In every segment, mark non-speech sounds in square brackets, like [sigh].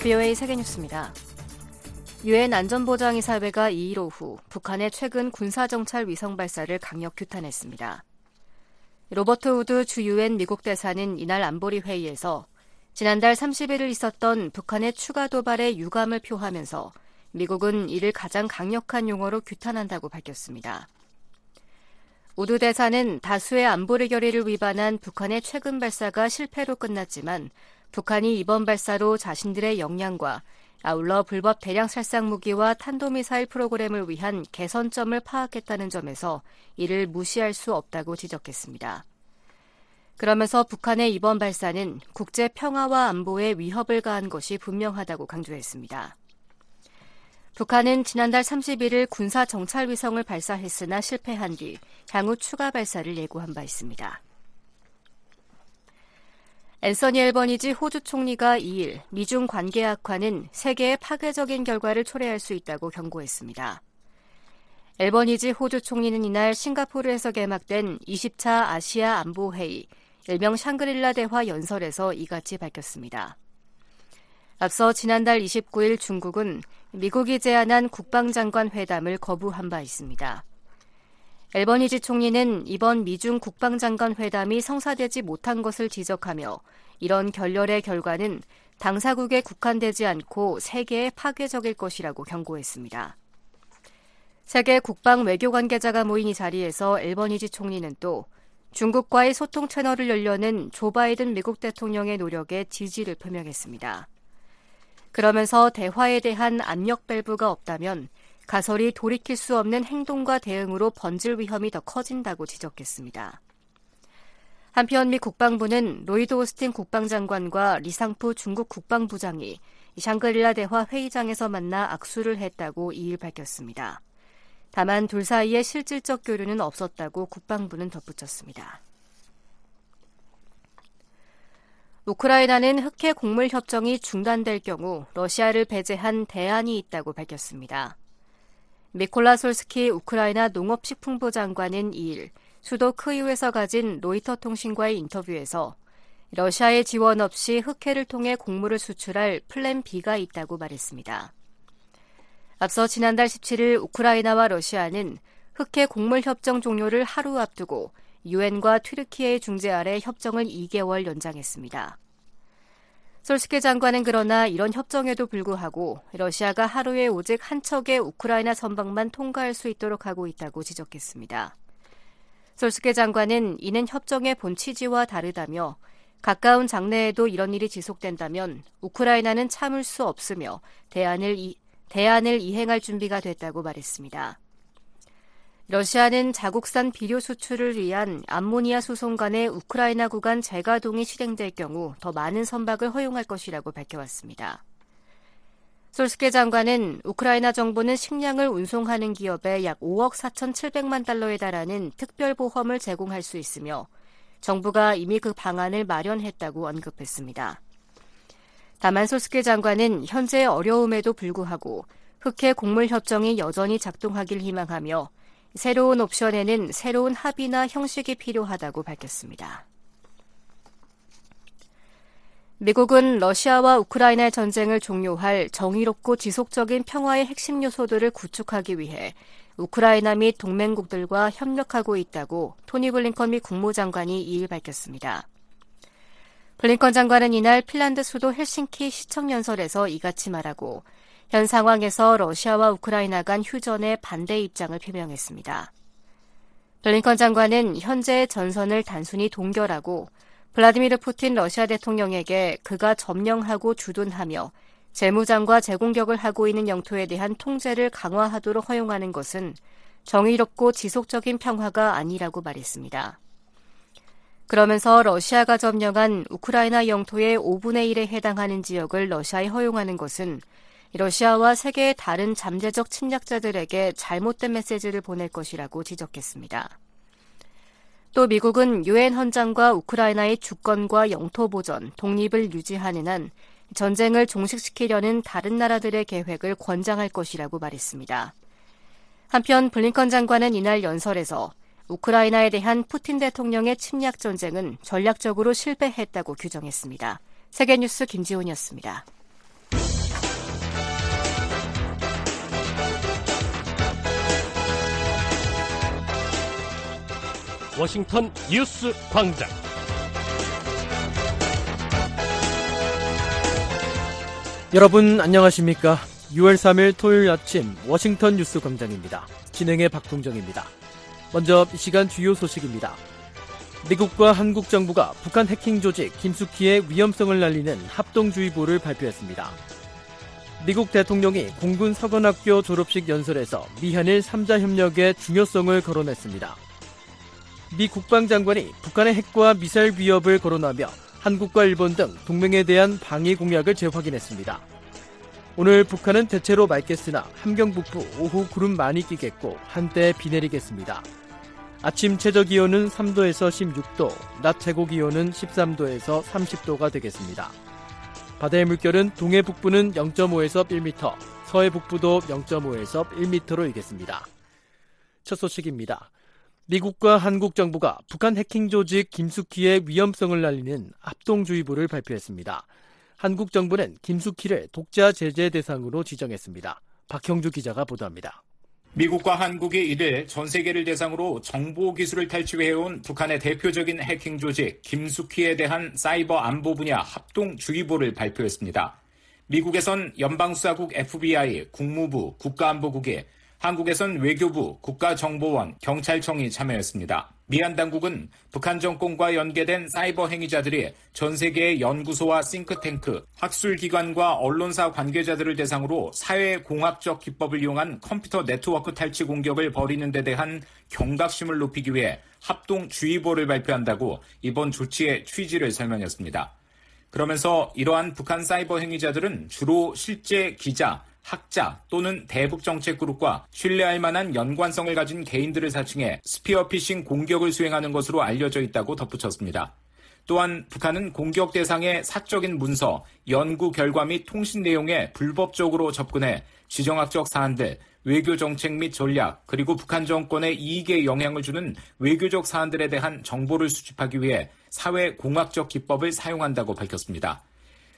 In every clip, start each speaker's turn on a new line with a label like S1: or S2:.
S1: VOA 세계뉴스입니다. 유엔 안전보장이사회가 2일 오후 북한의 최근 군사정찰 위성 발사를 강력 규탄했습니다. 로버트 우드 주 유엔 미국 대사는 이날 안보리 회의에서 지난달 31일 있었던 북한의 추가 도발에 유감을 표하면서 미국은 이를 가장 강력한 용어로 규탄한다고 밝혔습니다. 우드 대사는 다수의 안보리 결의를 위반한 북한의 최근 발사가 실패로 끝났지만 북한이 이번 발사로 자신들의 역량과 아울러 불법 대량 살상 무기와 탄도미사일 프로그램을 위한 개선점을 파악했다는 점에서 이를 무시할 수 없다고 지적했습니다. 그러면서 북한의 이번 발사는 국제 평화와 안보에 위협을 가한 것이 분명하다고 강조했습니다. 북한은 지난달 31일 군사 정찰 위성을 발사했으나 실패한 뒤 향후 추가 발사를 예고한 바 있습니다. 앤서니 앨버니지 호주 총리가 2일 미중 관계 악화는 세계의 파괴적인 결과를 초래할 수 있다고 경고했습니다. 앨버니지 호주 총리는 이날 싱가포르에서 개막된 20차 아시아 안보회의, 일명 샹그릴라 대화 연설에서 이같이 밝혔습니다. 앞서 지난달 29일 중국은 미국이 제안한 국방장관 회담을 거부한 바 있습니다. 엘버니지 총리는 이번 미중 국방장관 회담이 성사되지 못한 것을 지적하며 이런 결렬의 결과는 당사국에 국한되지 않고 세계에 파괴적일 것이라고 경고했습니다. 세계 국방 외교 관계자가 모인 이 자리에서 엘버니지 총리는 또 중국과의 소통 채널을 열려는 조 바이든 미국 대통령의 노력에 지지를 표명했습니다. 그러면서 대화에 대한 압력 밸브가 없다면 가설이 돌이킬 수 없는 행동과 대응으로 번질 위험이 더 커진다고 지적했습니다. 한편 미 국방부는 로이드 오스틴 국방장관과 리상푸 중국 국방부장이 샹그릴라 대화 회의장에서 만나 악수를 했다고 2일 밝혔습니다. 다만 둘 사이에 실질적 교류는 없었다고 국방부는 덧붙였습니다. 우크라이나는 흑해 곡물 협정이 중단될 경우 러시아를 배제한 대안이 있다고 밝혔습니다. 미콜라 솔스키 우크라이나 농업식품부 장관은 2일 수도 크이우에서 가진 로이터 통신과의 인터뷰에서 러시아의 지원 없이 흑해를 통해 곡물을 수출할 플랜 B가 있다고 말했습니다. 앞서 지난달 17일 우크라이나와 러시아는 흑해 곡물 협정 종료를 하루 앞두고 유엔과 튀르키예의 중재 아래 협정을 2개월 연장했습니다. 솔스케 장관은 그러나 이런 협정에도 불구하고 러시아가 하루에 오직 한 척의 우크라이나 선박만 통과할 수 있도록 하고 있다고 지적했습니다. 솔스케 장관은 이는 협정의 본 취지와 다르다며 가까운 장래에도 이런 일이 지속된다면 우크라이나는 참을 수 없으며 대안을, 이, 대안을 이행할 준비가 됐다고 말했습니다. 러시아는 자국산 비료 수출을 위한 암모니아 수송관의 우크라이나 구간 재가동이 실행될 경우 더 많은 선박을 허용할 것이라고 밝혀왔습니다. 솔스케 장관은 우크라이나 정부는 식량을 운송하는 기업에 약 5억 4,700만 달러에 달하는 특별 보험을 제공할 수 있으며 정부가 이미 그 방안을 마련했다고 언급했습니다. 다만 솔스케 장관은 현재의 어려움에도 불구하고 흑해 곡물 협정이 여전히 작동하길 희망하며 새로운 옵션에는 새로운 합의나 형식이 필요하다고 밝혔습니다. 미국은 러시아와 우크라이나의 전쟁을 종료할 정의롭고 지속적인 평화의 핵심 요소들을 구축하기 위해 우크라이나 및 동맹국들과 협력하고 있다고 토니 블링컨 미 국무장관이 2일 밝혔습니다. 블링컨 장관은 이날 핀란드 수도 헬싱키 시청연설에서 이같이 말하고 현 상황에서 러시아와 우크라이나 간 휴전에 반대 입장을 표명했습니다. 블링컨 장관은 현재의 전선을 단순히 동결하고 블라디미르 푸틴 러시아 대통령에게 그가 점령하고 주둔하며 재무장과 제공격을 하고 있는 영토에 대한 통제를 강화하도록 허용하는 것은 정의롭고 지속적인 평화가 아니라고 말했습니다. 그러면서 러시아가 점령한 우크라이나 영토의 5분의 1에 해당하는 지역을 러시아에 허용하는 것은 러시아와 세계의 다른 잠재적 침략자들에게 잘못된 메시지를 보낼 것이라고 지적했습니다. 또 미국은 유엔 헌장과 우크라이나의 주권과 영토 보전, 독립을 유지하는 한 전쟁을 종식시키려는 다른 나라들의 계획을 권장할 것이라고 말했습니다. 한편 블링컨 장관은 이날 연설에서 우크라이나에 대한 푸틴 대통령의 침략 전쟁은 전략적으로 실패했다고 규정했습니다. 세계뉴스 김지훈이었습니다.
S2: 워싱턴 뉴스 광장.
S3: 여러분 안녕하십니까? 6월 3일 토요일 아침 워싱턴 뉴스 광장입니다. 진행의 박동정입니다. 먼저 이 시간 주요 소식입니다. 미국과 한국 정부가 북한 해킹 조직 김숙희의 위험성을 날리는 합동주의보를 발표했습니다. 미국 대통령이 공군 서관학교 졸업식 연설에서 미한일 3자 협력의 중요성을 거론했습니다. 미 국방장관이 북한의 핵과 미사일 위협을 거론하며 한국과 일본 등 동맹에 대한 방위 공약을 재확인했습니다. 오늘 북한은 대체로 맑겠으나 함경 북부 오후 구름 많이 끼겠고 한때 비 내리겠습니다. 아침 최저 기온은 3도에서 16도, 낮 최고 기온은 13도에서 30도가 되겠습니다. 바다의 물결은 동해 북부는 0.5에서 1m, 서해 북부도 0.5에서 1m로 이겠습니다. 첫 소식입니다. 미국과 한국 정부가 북한 해킹 조직 김숙희의 위험성을 날리는 합동주의보를 발표했습니다. 한국 정부는 김숙희를 독자 제재 대상으로 지정했습니다. 박형주 기자가 보도합니다.
S4: 미국과 한국이 이들 전 세계를 대상으로 정보 기술을 탈취해온 북한의 대표적인 해킹 조직 김숙희에 대한 사이버 안보 분야 합동 주의보를 발표했습니다. 미국에선 연방수사국 FBI, 국무부, 국가안보국이 한국에선 외교부, 국가정보원, 경찰청이 참여했습니다. 미한 당국은 북한 정권과 연계된 사이버 행위자들이 전 세계의 연구소와 싱크탱크, 학술기관과 언론사 관계자들을 대상으로 사회 공학적 기법을 이용한 컴퓨터 네트워크 탈취 공격을 벌이는 데 대한 경각심을 높이기 위해 합동 주의보를 발표한다고 이번 조치의 취지를 설명했습니다. 그러면서 이러한 북한 사이버 행위자들은 주로 실제 기자, 학자 또는 대북 정책 그룹과 신뢰할 만한 연관성을 가진 개인들을 사칭해 spear phishing 공격을 수행하는 것으로 알려져 있다고 덧붙였습니다. 또한 북한은 공격 대상의 사적인 문서, 연구 결과 및 통신 내용에 불법적으로 접근해 지정학적 사안들, 외교 정책 및 전략, 그리고 북한 정권의 이익에 영향을 주는 외교적 사안들에 대한 정보를 수집하기 위해 사회 공학적 기법을 사용한다고 밝혔습니다.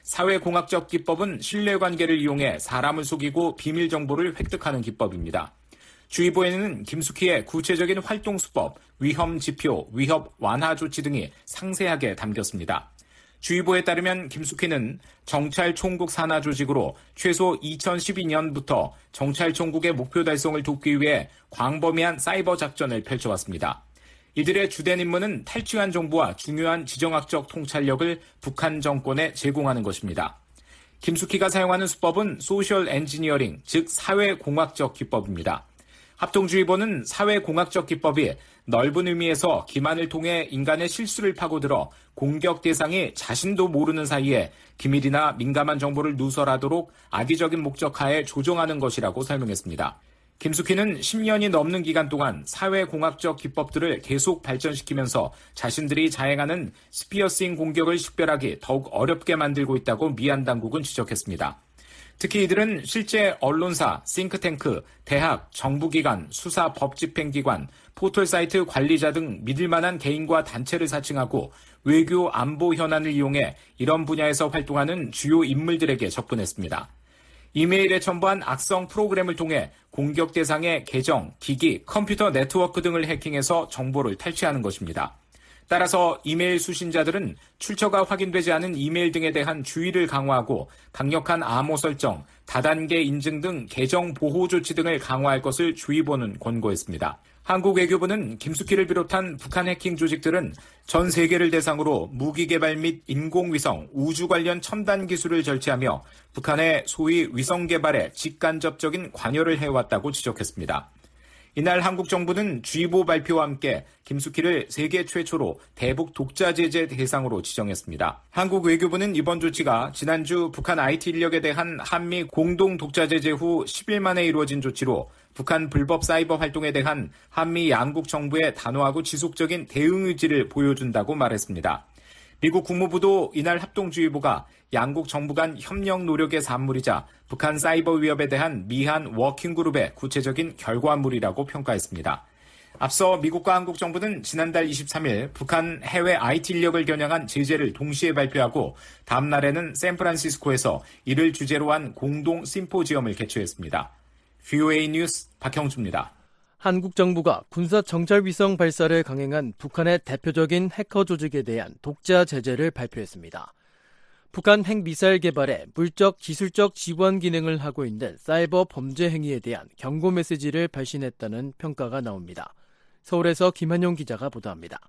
S4: 사회공학적 기법은 신뢰관계를 이용해 사람을 속이고 비밀 정보를 획득하는 기법입니다. 주의보에는 김숙희의 구체적인 활동 수법, 위험 지표, 위협 완화 조치 등이 상세하게 담겼습니다. 주의보에 따르면 김수키는 정찰총국 산하 조직으로 최소 2012년부터 정찰총국의 목표 달성을 돕기 위해 광범위한 사이버 작전을 펼쳐왔습니다. 이들의 주된 임무는 탈취한 정보와 중요한 지정학적 통찰력을 북한 정권에 제공하는 것입니다. 김수키가 사용하는 수법은 social engineering, 즉 사회공학적 기법입니다. 합동주의보는 사회공학적 기법이 넓은 의미에서 기만을 통해 인간의 실수를 파고들어 공격 대상이 자신도 모르는 사이에 기밀이나 민감한 정보를 누설하도록 악의적인 목적하에 조종하는 것이라고 설명했습니다. 김숙희는 10년이 넘는 기간 동안 사회공학적 기법들을 계속 발전시키면서 자신들이 자행하는 스피어싱 공격을 식별하기 더욱 어렵게 만들고 있다고 미얀 당국은 지적했습니다. 특히 이들은 실제 언론사, 싱크탱크, 대학, 정부기관, 수사 법집행기관, 포털사이트 관리자 등 믿을만한 개인과 단체를 사칭하고 외교 안보 현안을 이용해 이런 분야에서 활동하는 주요 인물들에게 접근했습니다. 이메일에 첨부한 악성 프로그램을 통해 공격 대상의 계정, 기기, 컴퓨터 네트워크 등을 해킹해서 정보를 탈취하는 것입니다. 따라서 이메일 수신자들은 출처가 확인되지 않은 이메일 등에 대한 주의를 강화하고 강력한 암호 설정, 다단계 인증 등 계정 보호 조치 등을 강화할 것을 주의보는 권고했습니다. 한국 외교부는 김수키를 비롯한 북한 해킹 조직들은 전 세계를 대상으로 무기 개발 및 인공위성, 우주 관련 첨단 기술을 절취하며 북한의 소위 위성 개발에 직간접적인 관여를 해왔다고 지적했습니다. 이날 한국 정부는 쥐보 발표와 함께 김숙희를 세계 최초로 대북 독자 제재 대상으로 지정했습니다. 한국 외교부는 이번 조치가 지난주 북한 IT 인력에 대한 한미 공동 독자 제재 후 10일 만에 이루어진 조치로 북한 불법 사이버 활동에 대한 한미 양국 정부의 단호하고 지속적인 대응 의지를 보여준다고 말했습니다. 미국 국무부도 이날 합동주의보가 양국 정부 간 협력 노력의 산물이자 북한 사이버 위협에 대한 미한 워킹그룹의 구체적인 결과물이라고 평가했습니다. 앞서 미국과 한국 정부는 지난달 23일 북한 해외 IT 인력을 겨냥한 제재를 동시에 발표하고 다음 날에는 샌프란시스코에서 이를 주제로 한 공동 심포지엄을 개최했습니다. VOA 뉴스 박형주입니다.
S3: 한국 정부가 군사 정찰 위성 발사를 강행한 북한의 대표적인 해커 조직에 대한 독자 제재를 발표했습니다. 북한 핵미사일 개발에 물적, 기술적 지원 기능을 하고 있는 사이버 범죄 행위에 대한 경고 메시지를 발신했다는 평가가 나옵니다. 서울에서 김한용 기자가 보도합니다.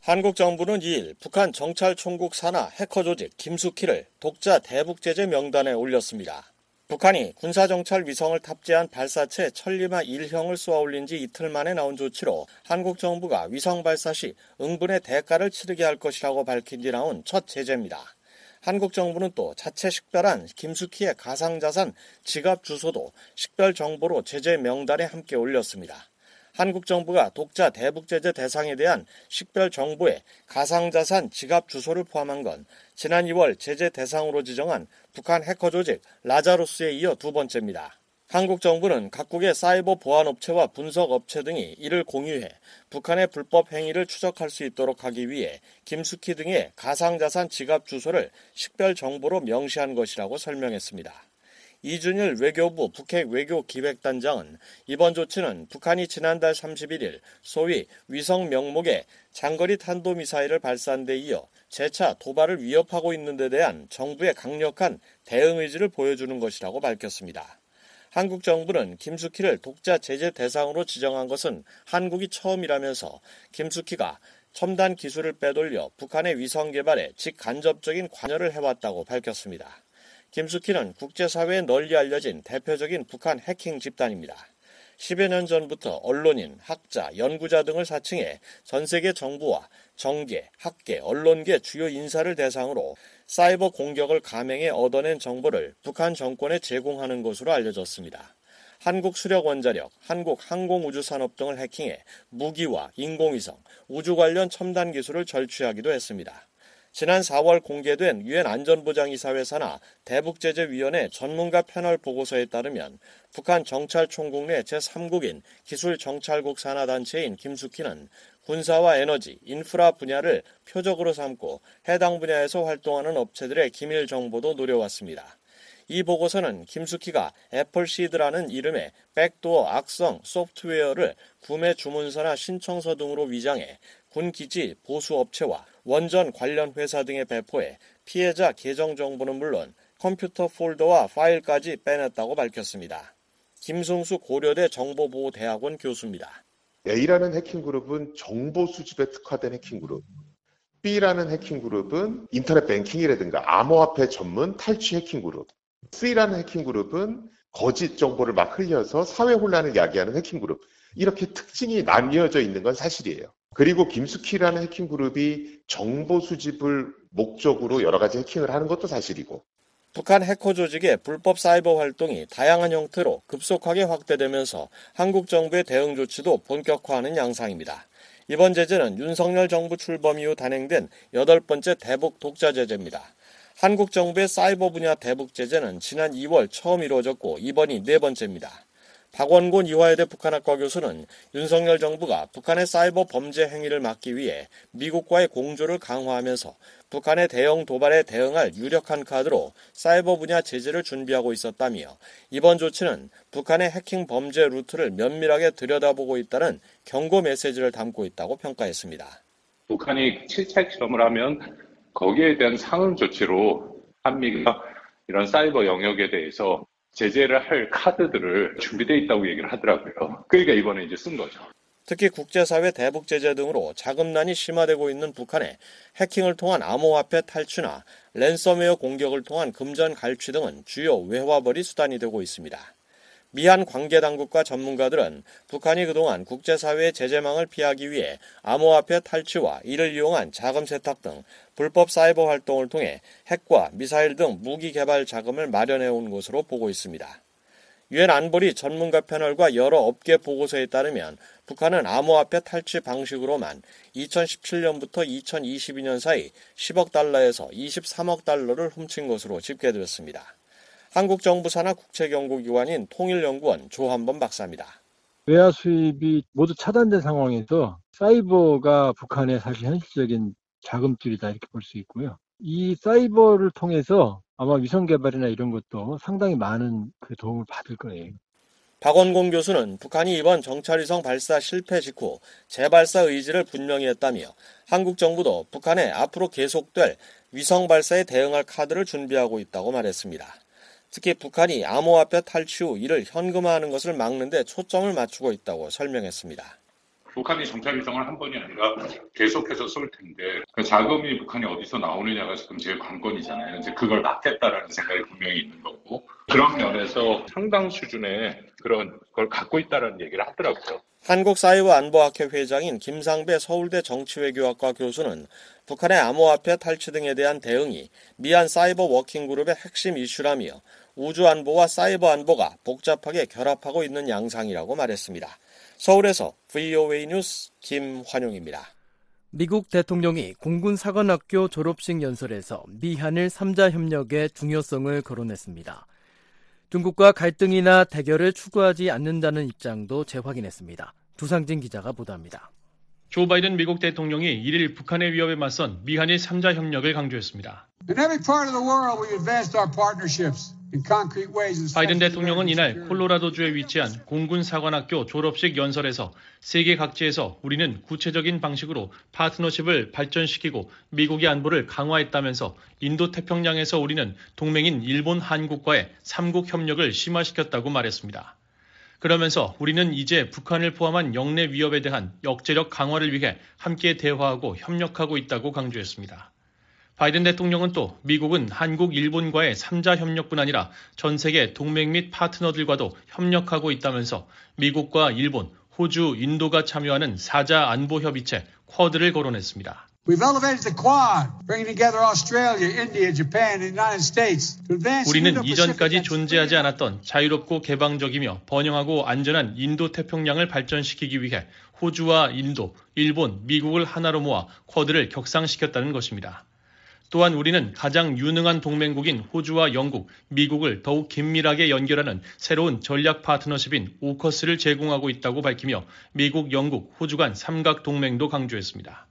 S5: 한국 정부는 2일 북한 정찰총국 산하 해커 조직 김수키를 독자 대북 제재 명단에 올렸습니다. 북한이 군사정찰 위성을 탑재한 발사체 천리마 1형을 쏘아 올린 지 이틀 만에 나온 조치로 한국 정부가 위성 발사 시 응분의 대가를 치르게 할 것이라고 밝힌 뒤 나온 첫 제재입니다. 한국 정부는 또 자체 식별한 김숙희의 가상자산 지갑 주소도 식별 정보로 제재 명단에 함께 올렸습니다. 한국 정부가 독자 대북 제재 대상에 대한 식별 정보에 가상자산 지갑 주소를 포함한 건 지난 2월 제재 대상으로 지정한 북한 해커 조직 라자루스에 이어 두 번째입니다. 한국 정부는 각국의 사이버 보안 업체와 분석 업체 등이 이를 공유해 북한의 불법 행위를 추적할 수 있도록 하기 위해 김숙희 등의 가상자산 지갑 주소를 식별 정보로 명시한 것이라고 설명했습니다. 이준일 외교부 북핵 외교 기획단장은 이번 조치는 북한이 지난달 31일 소위 위성 명목의 장거리 탄도미사일을 발사한 데 이어 재차 도발을 위협하고 있는 데 대한 정부의 강력한 대응 의지를 보여주는 것이라고 밝혔습니다. 한국 정부는 김숙희를 독자 제재 대상으로 지정한 것은 한국이 처음이라면서 김숙희가 첨단 기술을 빼돌려 북한의 위성 개발에 직간접적인 관여를 해왔다고 밝혔습니다. 김숙희는 국제사회에 널리 알려진 대표적인 북한 해킹 집단입니다. 10여 년 전부터 언론인, 학자, 연구자 등을 사칭해 전 세계 정부와 정계, 학계, 언론계 주요 인사를 대상으로 사이버 공격을 감행해 얻어낸 정보를 북한 정권에 제공하는 것으로 알려졌습니다. 한국 수력 원자력, 한국 항공우주산업 등을 해킹해 무기와 인공위성, 우주 관련 첨단 기술을 절취하기도 했습니다. 지난 4월 공개된 유엔 안전보장이사회 산하 대북제재위원회 전문가 패널 보고서에 따르면 북한 정찰총국 내 제3국인 기술정찰국 산하단체인 김숙희는 군사와 에너지, 인프라 분야를 표적으로 삼고 해당 분야에서 활동하는 업체들의 기밀 정보도 노려왔습니다. 이 보고서는 김숙희가 애플시드라는 이름의 백도어 악성 소프트웨어를 구매 주문서나 신청서 등으로 위장해 군기지 보수업체와 원전 관련 회사 등에 배포해 피해자 계정 정보는 물론 컴퓨터 폴더와 파일까지 빼냈다고 밝혔습니다. 김승수 고려대 정보보호대학원 교수입니다.
S6: A라는 해킹 그룹은 정보 수집에 특화된 해킹 그룹. B라는 해킹 그룹은 인터넷 뱅킹이라든가 암호화폐 전문 탈취 해킹 그룹. C라는 해킹 그룹은 거짓 정보를 막 흘려서 사회 혼란을 야기하는 해킹 그룹. 이렇게 특징이 나뉘어져 있는 건 사실이에요. 그리고 김숙희라는 해킹 그룹이 정보 수집을 목적으로 여러 가지 해킹을 하는 것도 사실이고
S5: 북한 해커 조직의 불법 사이버 활동이 다양한 형태로 급속하게 확대되면서 한국 정부의 대응 조치도 본격화하는 양상입니다. 이번 제재는 윤석열 정부 출범 이후 단행된 여덟 번째 대북 독자 제재입니다. 한국 정부의 사이버 분야 대북 제재는 지난 2월 처음 이루어졌고 이번이 네 번째입니다. 박원곤 이화여대 북한학과 교수는 윤석열 정부가 북한의 사이버 범죄 행위를 막기 위해 미국과의 공조를 강화하면서 북한의 대형 도발에 대응할 유력한 카드로 사이버 분야 제재를 준비하고 있었다며 이번 조치는 북한의 해킹 범죄 루트를 면밀하게 들여다보고 있다는 경고 메시지를 담고 있다고 평가했습니다.
S7: 북한이 실책 실험을 하면 거기에 대한 상응 조치로 한미가 이런 사이버 영역에 대해서 제재를 할 카드들을 준비되어 있다고 얘기를 하더라고요. 그러니까 이번에 이제 쓴 거죠.
S5: 특히 국제사회 대북 제재 등으로 자금난이 심화되고 있는 북한의 해킹을 통한 암호화폐 탈취나 랜섬웨어 공격을 통한 금전 갈취 등은 주요 외화벌이 수단이 되고 있습니다. 미한 관계 당국과 전문가들은 북한이 그동안 국제사회의 제재망을 피하기 위해 암호화폐 탈취와 이를 이용한 자금 세탁 등 불법 사이버 활동을 통해 핵과 미사일 등 무기 개발 자금을 마련해 온 것으로 보고 있습니다. 유엔 안보리 전문가 패널과 여러 업계 보고서에 따르면 북한은 암호화폐 탈취 방식으로만 2017년부터 2022년 사이 10억 달러에서 23억 달러를 훔친 것으로 집계되었습니다. 한국 정부 산하 국책연구기관인 통일연구원 조한범 박사입니다.
S8: 외화 수입이 모두 차단된 상황에서 사이버가 북한의 사실 현실적인 자금줄이다 이렇게 볼 수 있고요. 이 사이버를 통해서 아마 위성 개발이나 이런 것도 상당히 많은 그 도움을 받을 거예요.
S5: 박원공 교수는 북한이 이번 정찰위성 발사 실패 직후 재발사 의지를 분명히 했다며 한국 정부도 북한에 앞으로 계속될 위성 발사에 대응할 카드를 준비하고 있다고 말했습니다. 특히 북한이 암호화폐 탈취 후 이를 현금화하는 것을 막는 데 초점을 맞추고 있다고 설명했습니다.
S7: 북한이 정찰 위성을 한 번이 아니라 계속해서 쏠 텐데 그 자금이 북한이 어디서 나오느냐가 지금 제일 관건이잖아요. 이제 그걸 막겠다라는 생각이 분명히 있는 거고 그런 면에서 상당 수준의 그런 걸 갖고 있다라는 얘기를 하더라고요.
S5: 한국사이버안보학회 회장인 김상배 서울대 정치외교학과 교수는 북한의 암호화폐 탈취 등에 대한 대응이 미얀 사이버 워킹그룹의 핵심 이슈라며 우주안보와 사이버안보가 복잡하게 결합하고 있는 양상이라고 말했습니다. 서울에서 VOA 뉴스 김환용입니다.
S3: 미국 대통령이 공군 사관학교 졸업식 연설에서 미한일 3자 협력의 중요성을 거론했습니다. 중국과 갈등이나 대결을 추구하지 않는다는 입장도 재확인했습니다. 두상진 기자가 보도합니다.
S9: 조 바이든 미국 대통령이 1일 북한의 위협에 맞선 미한일 3자 협력을 강조했습니다. 바이든 대통령은 이날 콜로라도주에 위치한 공군 사관학교 졸업식 연설에서 세계 각지에서 우리는 구체적인 방식으로 파트너십을 발전시키고 미국의 안보를 강화했다면서 인도 태평양에서 우리는 동맹인 일본 한국과의 삼국 협력을 심화시켰다고 말했습니다. 그러면서 우리는 이제 북한을 포함한 영내 위협에 대한 역제력 강화를 위해 함께 대화하고 협력하고 있다고 강조했습니다. 바이든 대통령은 또 미국은 한국, 일본과의 3자 협력뿐 아니라 전 세계 동맹 및 파트너들과도 협력하고 있다면서 미국과 일본, 호주, 인도가 참여하는 4자 안보 협의체 쿼드를 거론했습니다. 우리는 이전까지 존재하지 않았던 자유롭고 개방적이며 번영하고 안전한 인도 태평양을 발전시키기 위해 호주와 인도, 일본, 미국을 하나로 모아 쿼드를 격상시켰다는 것입니다. 또한 우리는 가장 유능한 동맹국인 호주와 영국, 미국을 더욱 긴밀하게 연결하는 새로운 전략 파트너십인 오커스를 제공하고 있다고 밝히며 미국, 영국, 호주 간 삼각 동맹도 강조했습니다.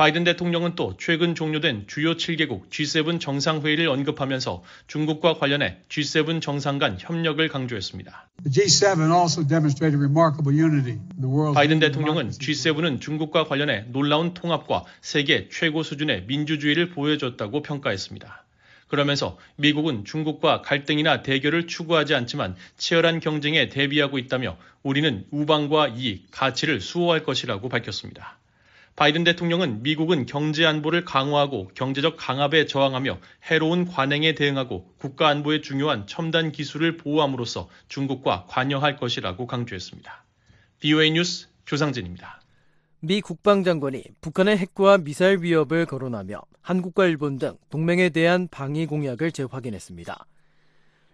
S9: 바이든 대통령은 또 최근 종료된 주요 7개국 G7 정상회의를 언급하면서 중국과 관련해 G7 정상 간 협력을 강조했습니다. 바이든 대통령은 G7은 중국과 관련해 놀라운 통합과 세계 최고 수준의 민주주의를 보여줬다고 평가했습니다. 그러면서 미국은 중국과 갈등이나 대결을 추구하지 않지만 치열한 경쟁에 대비하고 있다며 우리는 우방과 이익, 가치를 수호할 것이라고 밝혔습니다. 바이든 대통령은 미국은 경제 안보를 강화하고 경제적 강압에 저항하며 해로운 관행에 대응하고 국가 안보에 중요한 첨단 기술을 보호함으로써 중국과 관여할 것이라고 강조했습니다. VOA 뉴스 조상진입니다.
S3: 미 국방장관이 북한의 핵과 미사일 위협을 거론하며 한국과 일본 등 동맹에 대한 방위 공약을 재확인했습니다.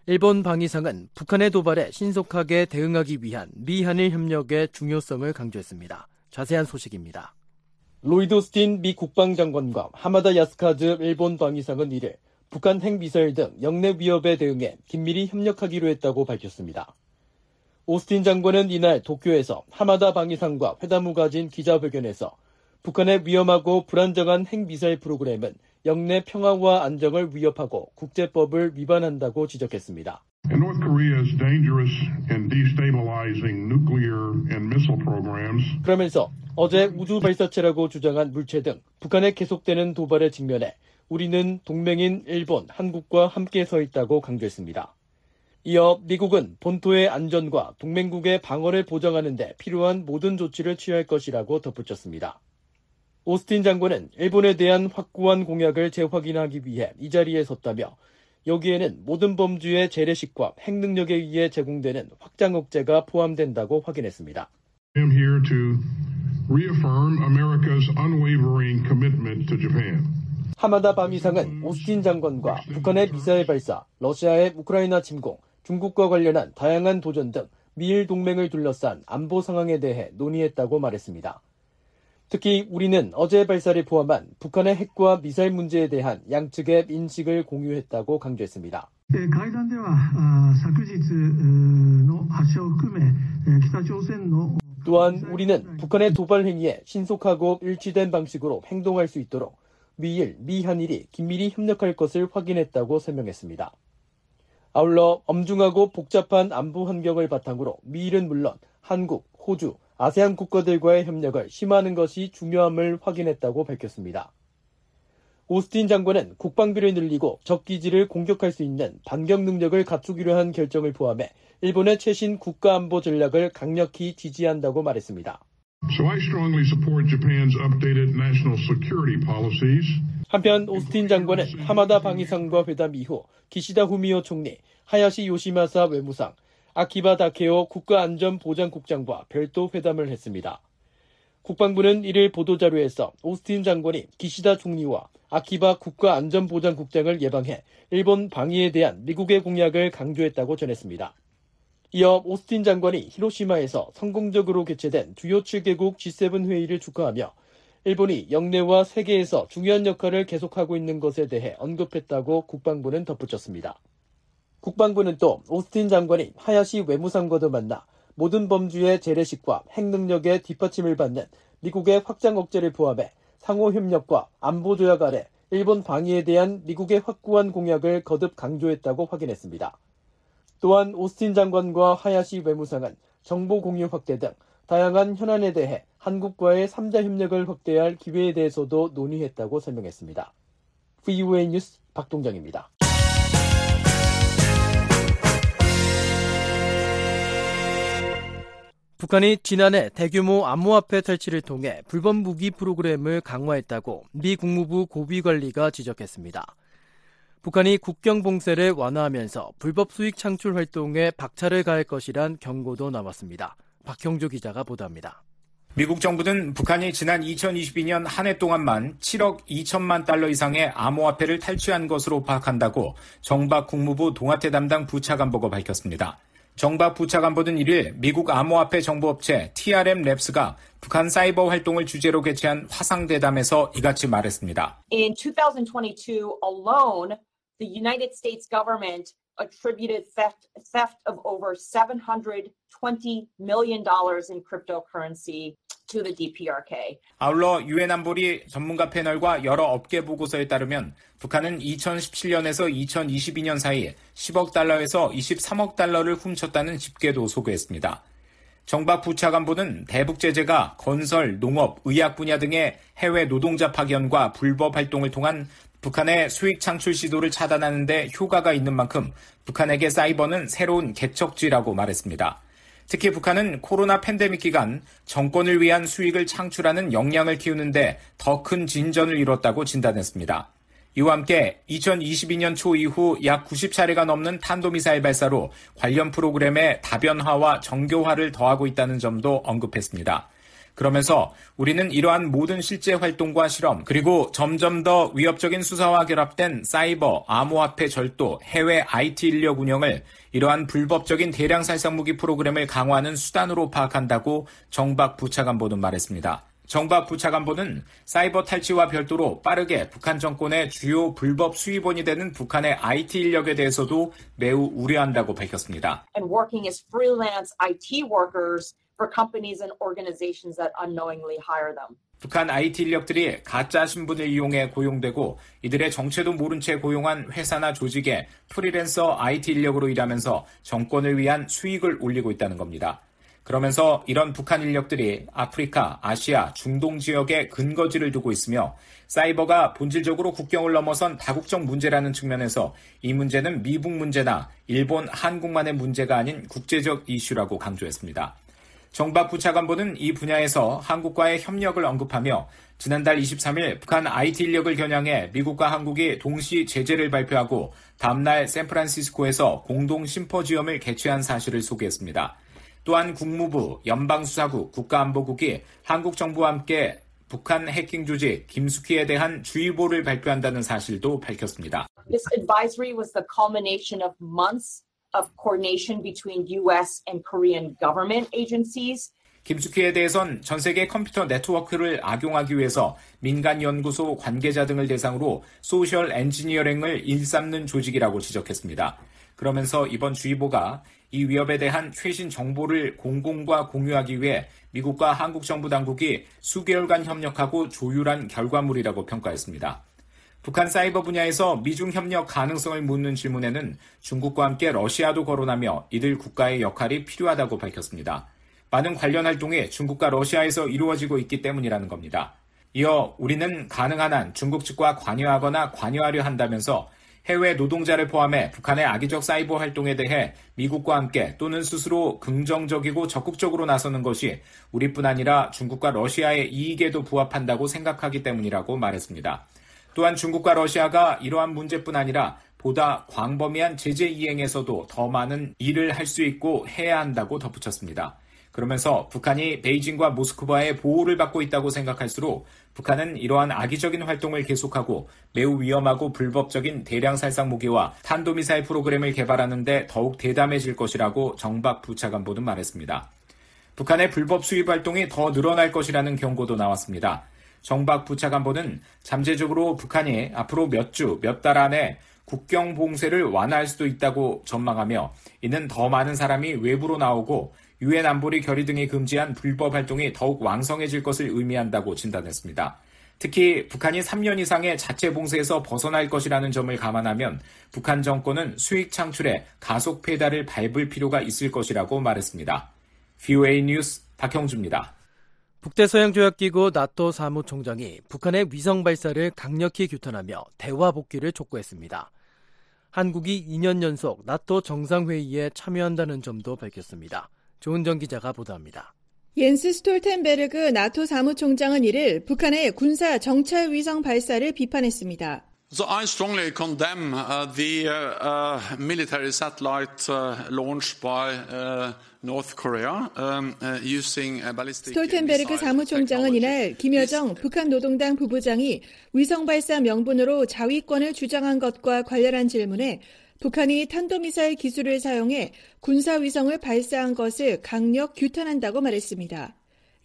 S3: 일본 방위상은 북한의 도발에 신속하게 대응하기 위한 미한일 협력의 중요성을 강조했습니다. 자세한 소식입니다. 로이드 오스틴 미 국방장관과 하마다 야스카즈 일본 방위상은 1일 북한 핵미사일 등 역내 위협에 대응해 긴밀히 협력하기로 했다고 밝혔습니다. 오스틴 장관은 이날 도쿄에서 하마다 방위상과 회담 후 가진 기자회견에서 북한의 위험하고 불안정한 핵미사일 프로그램은 영내 평화와 안정을 위협하고 국제법을 위반한다고 지적했습니다. North Korea's dangerous and destabilizing nuclear and missile programs. 그러면서 어제 우주 발사체라고 주장한 물체 등 북한의 계속되는 도발에 직면해 우리는 동맹인 일본, 한국과 함께 서 있다고 강조했습니다. 이어 미국은 본토의 안전과 동맹국의 방어를 보장하는 데 필요한 모든 조치를 취할 것이라고 덧붙였습니다. 오스틴 장관은 일본에 대한 확고한 공약을 재확인하기 위해 이 자리에 섰다며 여기에는 모든 범주의 재래식과 핵 능력에 의해 제공되는 확장 억제가 포함된다고 확인했습니다. 하마다 밤이상은 오스틴 장관과 북한의 미사일 발사, 러시아의 우크라이나 침공, 중국과 관련한 다양한 도전 등 미일 동맹을 둘러싼 안보 상황에 대해 논의했다고 말했습니다. 특히 우리는 어제 발사를 포함한 북한의 핵과 미사일 문제에 대한 양측의 인식을 공유했다고 강조했습니다. 또한 우리는 북한의 도발 행위에 신속하고 일치된 방식으로 행동할 수 있도록 미일, 미한일이 긴밀히 협력할 것을 확인했다고 설명했습니다. 아울러 엄중하고 복잡한 안보 환경을 바탕으로 미일은 물론 한국, 호주, 아세안 국가들과의 협력을 심화하는 것이 중요함을 확인했다고 밝혔습니다. 오스틴 장관은 국방비를 늘리고 적기지를 공격할 수 있는 반격 능력을 갖추기로 한 결정을 포함해 일본의 최신 국가안보 전략을 강력히 지지한다고 말했습니다. So I strongly support Japan's updated national security policies. 한편 오스틴 장관은 하마다 방위상과 회담 이후 기시다 후미오 총리, 하야시 요시마사 외무상, 아키바 다케오 국가안전보장국장과 별도 회담을 했습니다. 국방부는 이를 보도자료에서 오스틴 장관이 기시다 총리와 아키바 국가안전보장국장을 예방해 일본 방위에 대한 미국의 공약을 강조했다고 전했습니다. 이어 오스틴 장관이 히로시마에서 성공적으로 개최된 주요 7개국 G7 회의를 축하하며 일본이 영내와 세계에서 중요한 역할을 계속하고 있는 것에 대해 언급했다고 국방부는 덧붙였습니다. 국방부는 또 오스틴 장관이 하야시 외무상과도 만나 모든 범주의 재래식과 핵 능력의 뒷받침을 받는 미국의 확장 억제를 포함해 상호 협력과 안보 조약 아래 일본 방위에 대한 미국의 확고한 공약을 거듭 강조했다고 확인했습니다. 또한 오스틴 장관과 하야시 외무상은 정보 공유 확대 등 다양한 현안에 대해 한국과의 3자 협력을 확대할 기회에 대해서도 논의했다고 설명했습니다. VOA 뉴스 박동정입니다. 북한이 지난해 대규모 암호화폐 탈취를 통해 불법 무기 프로그램을 강화했다고 미 국무부 고위관리가 지적했습니다. 북한이 국경 봉쇄를 완화하면서 불법 수익 창출 활동에 박차를 가할 것이란 경고도 나왔습니다. 박형조 기자가 보도합니다.
S4: 미국 정부는 북한이 지난 2022년 한 해 동안만 7억 2천만 달러 이상의 암호화폐를 탈취한 것으로 파악한다고 정박 국무부 동아태 담당 부차관보가 밝혔습니다. 정박 부차관보는 1일 미국 암호화폐 정보업체 TRM 랩스가 북한 사이버 활동을 주제로 개최한 화상 대담에서 이같이 말했습니다.
S10: In 2022 alone, the United States government attributed theft, theft of over $720 million in cryptocurrency to the DPRK.
S4: 아울러 유엔 안보리 전문가 패널과 여러 업계 보고서에 따르면 북한은 2017년에서 2022년 사이 10억 달러에서 23억 달러를 훔쳤다는 집계도 소개했습니다. 정박 부차관보는 대북 제재가 건설, 농업, 의학 분야 등의 해외 노동자 파견과 불법 활동을 통한 북한의 수익 창출 시도를 차단하는 데 효과가 있는 만큼 북한에게 사이버는 새로운 개척지라고 말했습니다. 특히 북한은 코로나 팬데믹 기간 정권을 위한 수익을 창출하는 역량을 키우는데 더 큰 진전을 이뤘다고 진단했습니다. 이와 함께 2022년 초 이후 약 90차례가 넘는 탄도미사일 발사로 관련 프로그램의 다변화와 정교화를 더하고 있다는 점도 언급했습니다. 그러면서 우리는 이러한 모든 실제 활동과 실험, 그리고 점점 더 위협적인 수사와 결합된 사이버, 암호화폐 절도, 해외 IT 인력 운영을 이러한 불법적인 대량 살상 무기 프로그램을 강화하는 수단으로 파악한다고 정박 부차관보는 말했습니다. 정박 부차관보는 사이버 탈취와 별도로 빠르게 북한 정권의 주요 불법 수입원이 되는 북한의 IT 인력에 대해서도 매우 우려한다고 밝혔습니다.
S10: And working as freelance IT workers for companies and organizations that unknowingly hire them.
S4: 북한 IT 인력들이 가짜 신분을 이용해 고용되고 이들의 정체도 모른 채 고용한 회사나 조직에 프리랜서 IT 인력으로 일하면서 정권을 위한 수익을 올리고 있다는 겁니다. 그러면서 이런 북한 인력들이 아프리카, 아시아, 중동 지역에 근거지를 두고 있으며 사이버가 본질적으로 국경을 넘어선 다국적 문제라는 측면에서 이 문제는 미북 문제나 일본, 한국만의 문제가 아닌 국제적 이슈라고 강조했습니다. 정박 부차관보는 이 분야에서 한국과의 협력을 언급하며 지난달 23일 북한 IT 인력을 겨냥해 미국과 한국이 동시 제재를 발표하고 다음날 샌프란시스코에서 공동 심포지엄을 개최한 사실을 소개했습니다. 또한 국무부, 연방수사국, 국가안보국이 한국 정부와 함께 북한 해킹 조직 김수키에 대한 주의보를 발표한다는 사실도 밝혔습니다.
S10: This advisory was the culmination of months of coordination between U.S. and Korean government agencies.
S4: 김수키에 대해선 전 세계 컴퓨터 네트워크를 악용하기 위해서 민간 연구소 관계자 등을 대상으로 social engineering을 일삼는 조직이라고 지적했습니다. 그러면서 이번 주의보가 이 위협에 대한 최신 정보를 공공과 공유하기 위해 미국과 한국 정부 당국이 수개월간 협력하고 조율한 결과물이라고 평가했습니다. 북한 사이버 분야에서 미중 협력 가능성을 묻는 질문에는 중국과 함께 러시아도 거론하며 이들 국가의 역할이 필요하다고 밝혔습니다. 많은 관련 활동이 중국과 러시아에서 이루어지고 있기 때문이라는 겁니다. 이어 우리는 가능한 한 중국 측과 관여하거나 관여하려 한다면서 해외 노동자를 포함해 북한의 악의적 사이버 활동에 대해 미국과 함께 또는 스스로 긍정적이고 적극적으로 나서는 것이 우리뿐 아니라 중국과 러시아의 이익에도 부합한다고 생각하기 때문이라고 말했습니다. 또한 중국과 러시아가 이러한 문제뿐 아니라 보다 광범위한 제재 이행에서도 더 많은 일을 할 수 있고 해야 한다고 덧붙였습니다. 그러면서 북한이 베이징과 모스크바의 보호를 받고 있다고 생각할수록 북한은 이러한 악의적인 활동을 계속하고 매우 위험하고 불법적인 대량 살상 무기와 탄도미사일 프로그램을 개발하는데 더욱 대담해질 것이라고 정박 부차관보는 말했습니다. 북한의 불법 수입 활동이 더 늘어날 것이라는 경고도 나왔습니다. 정박 부차관보는 잠재적으로 북한이 앞으로 몇 주, 몇 달 안에 국경 봉쇄를 완화할 수도 있다고 전망하며 이는 더 많은 사람이 외부로 나오고 유엔 안보리 결의 등이 금지한 불법 활동이 더욱 왕성해질 것을 의미한다고 진단했습니다. 특히 북한이 3년 이상의 자체 봉쇄에서 벗어날 것이라는 점을 감안하면 북한 정권은 수익 창출에 가속 페달을 밟을 필요가 있을 것이라고 말했습니다. VOA 뉴스 박형주입니다.
S3: 북대서양조약기구 나토 사무총장이 북한의 위성 발사를 강력히 규탄하며 대화 복귀를 촉구했습니다. 한국이 2년 연속 나토 정상회의에 참여한다는 점도 밝혔습니다. 조은정 기자가 보도합니다.
S11: 옌스 스톨텐베르그 나토 사무총장은 1일 북한의 군사 정찰 위성 발사를 비판했습니다.
S12: So I strongly condemn uh, the uh, military satellite uh, launched by North Korea um, using ballistic.
S11: 스톨텐베르그 사무총장은 이날 김여정 북한 노동당 부부장이 위성 발사 명분으로 자위권을 주장한 것과 관련한 질문에 북한이 탄도미사일 기술을 사용해 군사 위성을 발사한 것을 강력 규탄한다고 말했습니다.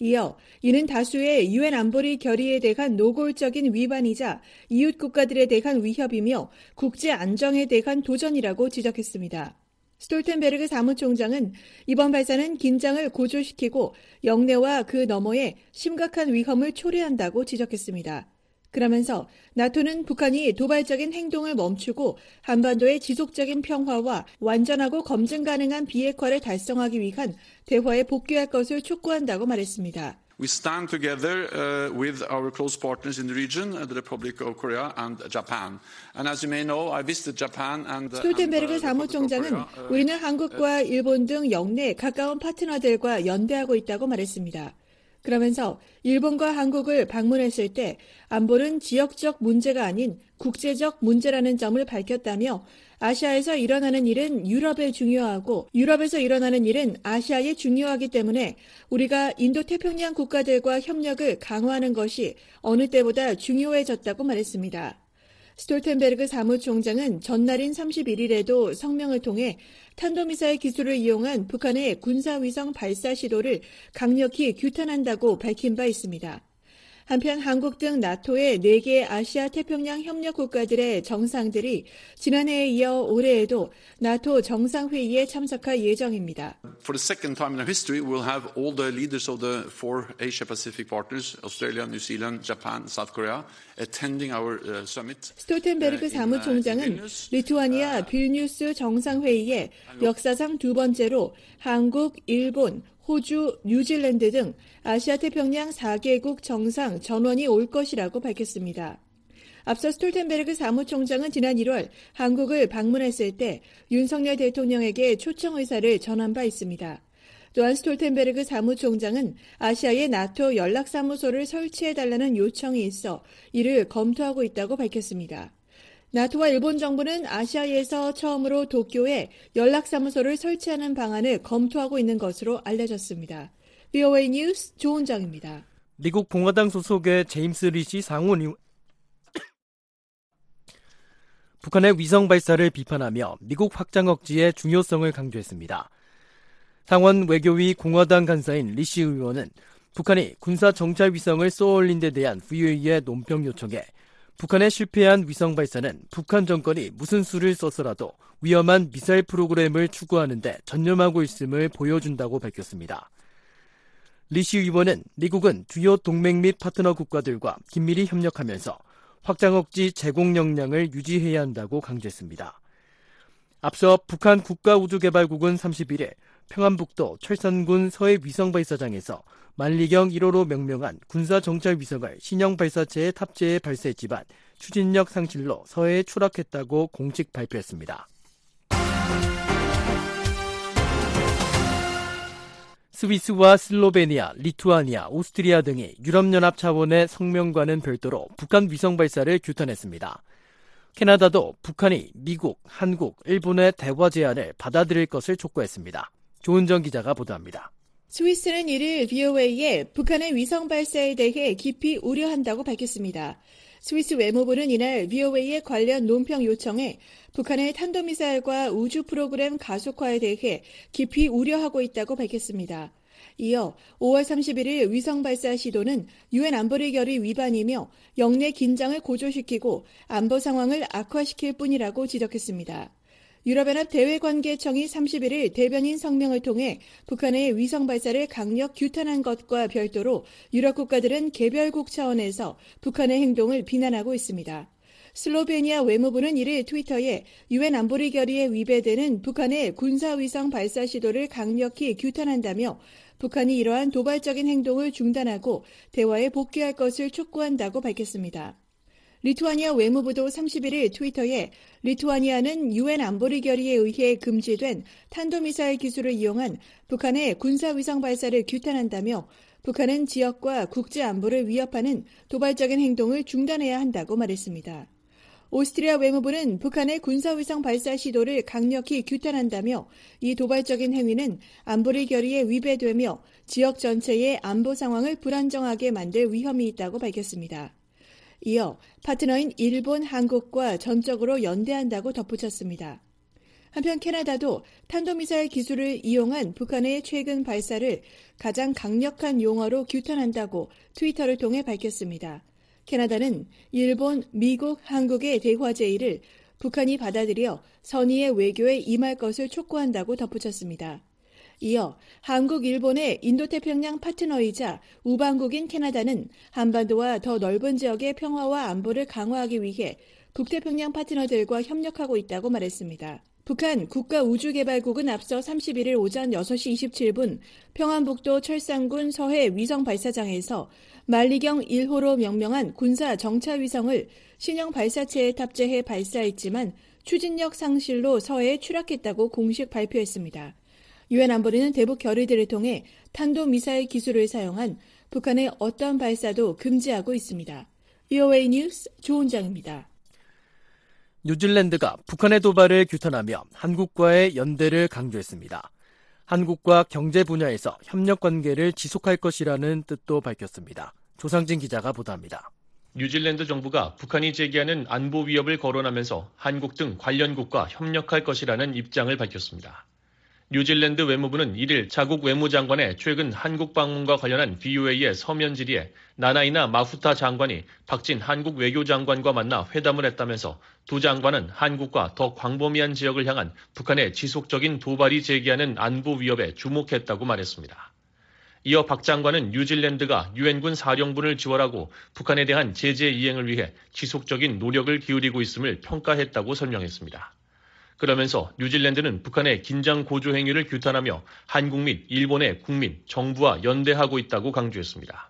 S11: 이어 이는 다수의 유엔 안보리 결의에 대한 노골적인 위반이자 이웃 국가들에 대한 위협이며 국제 안정에 대한 도전이라고 지적했습니다. 스톨텐베르그 사무총장은 이번 발사는 긴장을 고조시키고 영내와 그 너머에 심각한 위험을 초래한다고 지적했습니다. 그러면서 나토는 북한이 도발적인 행동을 멈추고 한반도의 지속적인 평화와 완전하고 검증 가능한 비핵화를 달성하기 위한 대화에 복귀할 것을 촉구한다고 말했습니다.
S12: We stand together uh, with our close partners in the region, uh, the Republic of Korea and Japan. And as you may know, I visited Japan and.
S11: 스톨텐베르그 사무총장은 우리는 한국과 일본 등 영내 가까운 파트너들과 연대하고 있다고 말했습니다. 그러면서 일본과 한국을 방문했을 때 안보는 지역적 문제가 아닌 국제적 문제라는 점을 밝혔다며 아시아에서 일어나는 일은 유럽에 중요하고 유럽에서 일어나는 일은 아시아에 중요하기 때문에 우리가 인도 태평양 국가들과 협력을 강화하는 것이 어느 때보다 중요해졌다고 말했습니다. 스톨텐베르그 사무총장은 전날인 31일에도 성명을 통해 탄도미사일 기술을 이용한 북한의 군사위성 발사 시도를 강력히 규탄한다고 밝힌 바 있습니다. 한편 한국 등 나토의 4개 아시아 태평양 협력 국가들의 정상들이 지난해에 이어 올해에도 나토 정상회의에 참석할 예정입니다.
S12: For the second time in our history, we'll have all the leaders of the four Asia Pacific partners, Australia, New Zealand, Japan, South Korea, attending our summit.
S11: 스톨텐베르그 사무총장은 리투아니아 빌뉴스 정상회의에 역사상 두 번째로 한국, 일본, 호주, 뉴질랜드 등 아시아 태평양 4개국 정상 전원이 올 것이라고 밝혔습니다. 앞서 스톨텐베르그 사무총장은 지난 1월 한국을 방문했을 때 윤석열 대통령에게 초청 의사를 전한 바 있습니다. 또한 스톨텐베르그 사무총장은 아시아에 나토 연락사무소를 설치해달라는 요청이 있어 이를 검토하고 있다고 밝혔습니다. 나토와 일본 정부는 아시아에서 처음으로 도쿄에 연락사무소를 설치하는 방안을 검토하고 있는 것으로 알려졌습니다. VOA 뉴스 조은정입니다.
S3: 미국 공화당 소속의 제임스 리시 상원 의원 [coughs] 북한의 위성 발사를 비판하며 미국 확장 억지의 중요성을 강조했습니다. 상원 외교위 공화당 간사인 리시 의원은 북한이 군사 정찰 위성을 쏘아올린 데 대한 VOA의 논평 요청에 북한의 실패한 위성 발사는 북한 정권이 무슨 수를 써서라도 위험한 미사일 프로그램을 추구하는데 전념하고 있음을 보여준다고 밝혔습니다. 리시 의원은 미국은 주요 동맹 및 파트너 국가들과 긴밀히 협력하면서 확장 억지 제공 역량을 유지해야 한다고 강조했습니다. 앞서 북한 국가우주개발국은 31일 평안북도 철산군 서해 위성 발사장에서 만리경 1호로 명명한 군사정찰 위성을 신형 발사체에 탑재해 발사했지만 추진력 상실로 서해에 추락했다고 공식 발표했습니다. 스위스와 슬로베니아, 리투아니아, 오스트리아 등이 유럽연합 차원의 성명과는 별도로 북한 위성 발사를 규탄했습니다. 캐나다도 북한이 미국, 한국, 일본의 대화 제안을 받아들일 것을 촉구했습니다. 조은정 기자가 보도합니다.
S11: 스위스는 이를 VOA에 북한의 위성 발사에 대해 깊이 우려한다고 밝혔습니다. 스위스 외무부는 이날 VOA의 관련 논평 요청에 북한의 탄도미사일과 우주 프로그램 가속화에 대해 깊이 우려하고 있다고 밝혔습니다. 이어 5월 31일 위성 발사 시도는 유엔 안보리 결의 위반이며 영내 긴장을 고조시키고 안보 상황을 악화시킬 뿐이라고 지적했습니다. 유럽연합 대외관계청이 31일 대변인 성명을 통해 북한의 위성 발사를 강력 규탄한 것과 별도로 유럽 국가들은 개별국 차원에서 북한의 행동을 비난하고 있습니다. 슬로베니아 외무부는 이를 트위터에 유엔 안보리 결의에 위배되는 북한의 군사위성 발사 시도를 강력히 규탄한다며 북한이 이러한 도발적인 행동을 중단하고 대화에 복귀할 것을 촉구한다고 밝혔습니다. 리투아니아 외무부도 31일 트위터에 리투아니아는 유엔 안보리 결의에 의해 금지된 탄도미사일 기술을 이용한 북한의 군사위성 발사를 규탄한다며 북한은 지역과 국제 안보를 위협하는 도발적인 행동을 중단해야 한다고 말했습니다. 오스트리아 외무부는 북한의 군사위성 발사 시도를 강력히 규탄한다며 이 도발적인 행위는 안보리 결의에 위배되며 지역 전체의 안보 상황을 불안정하게 만들 위험이 있다고 밝혔습니다. 이어 파트너인 일본, 한국과 전적으로 연대한다고 덧붙였습니다. 한편 캐나다도 탄도미사일 기술을 이용한 북한의 최근 발사를 가장 강력한 용어로 규탄한다고 트위터를 통해 밝혔습니다. 캐나다는 일본, 미국, 한국의 대화 제의를 북한이 받아들여 선의의 외교에 임할 것을 촉구한다고 덧붙였습니다. 이어 한국, 일본의 인도태평양 파트너이자 우방국인 캐나다는 한반도와 더 넓은 지역의 평화와 안보를 강화하기 위해 북태평양 파트너들과 협력하고 있다고 말했습니다. 북한 국가우주개발국은 앞서 31일 오전 6시 27분 평안북도 철산군 서해 위성 발사장에서 만리경 1호로 명명한 군사 정찰 위성을 신형 발사체에 탑재해 발사했지만 추진력 상실로 서해에 추락했다고 공식 발표했습니다. 유엔 안보리는 대북 결의들을 통해 탄도 미사일 기술을 사용한 북한의 어떤 발사도 금지하고 있습니다. VOA 뉴스 조은정입니다.
S3: 뉴질랜드가 북한의 도발을 규탄하며 한국과의 연대를 강조했습니다. 한국과 경제 분야에서 협력 관계를 지속할 것이라는 뜻도 밝혔습니다. 조상진 기자가 보도합니다.
S9: 뉴질랜드 정부가 북한이 제기하는 안보 위협을 거론하면서 한국 등 관련국과 협력할 것이라는 입장을 밝혔습니다. 뉴질랜드 외무부는 1일 자국 외무장관의 최근 한국 방문과 관련한 VOA의 서면 질의에 나나이나 마후타 장관이 박진 한국 외교장관과 만나 회담을 했다면서 두 장관은 한국과 더 광범위한 지역을 향한 북한의 지속적인 도발이 제기하는 안보 위협에 주목했다고 말했습니다. 이어 박 장관은 뉴질랜드가 유엔군 사령부를 지원하고 북한에 대한 제재 이행을 위해 지속적인 노력을 기울이고 있음을 평가했다고 설명했습니다. 그러면서 뉴질랜드는 북한의 긴장 고조 행위를 규탄하며 한국 및 일본의 국민, 정부와 연대하고 있다고 강조했습니다.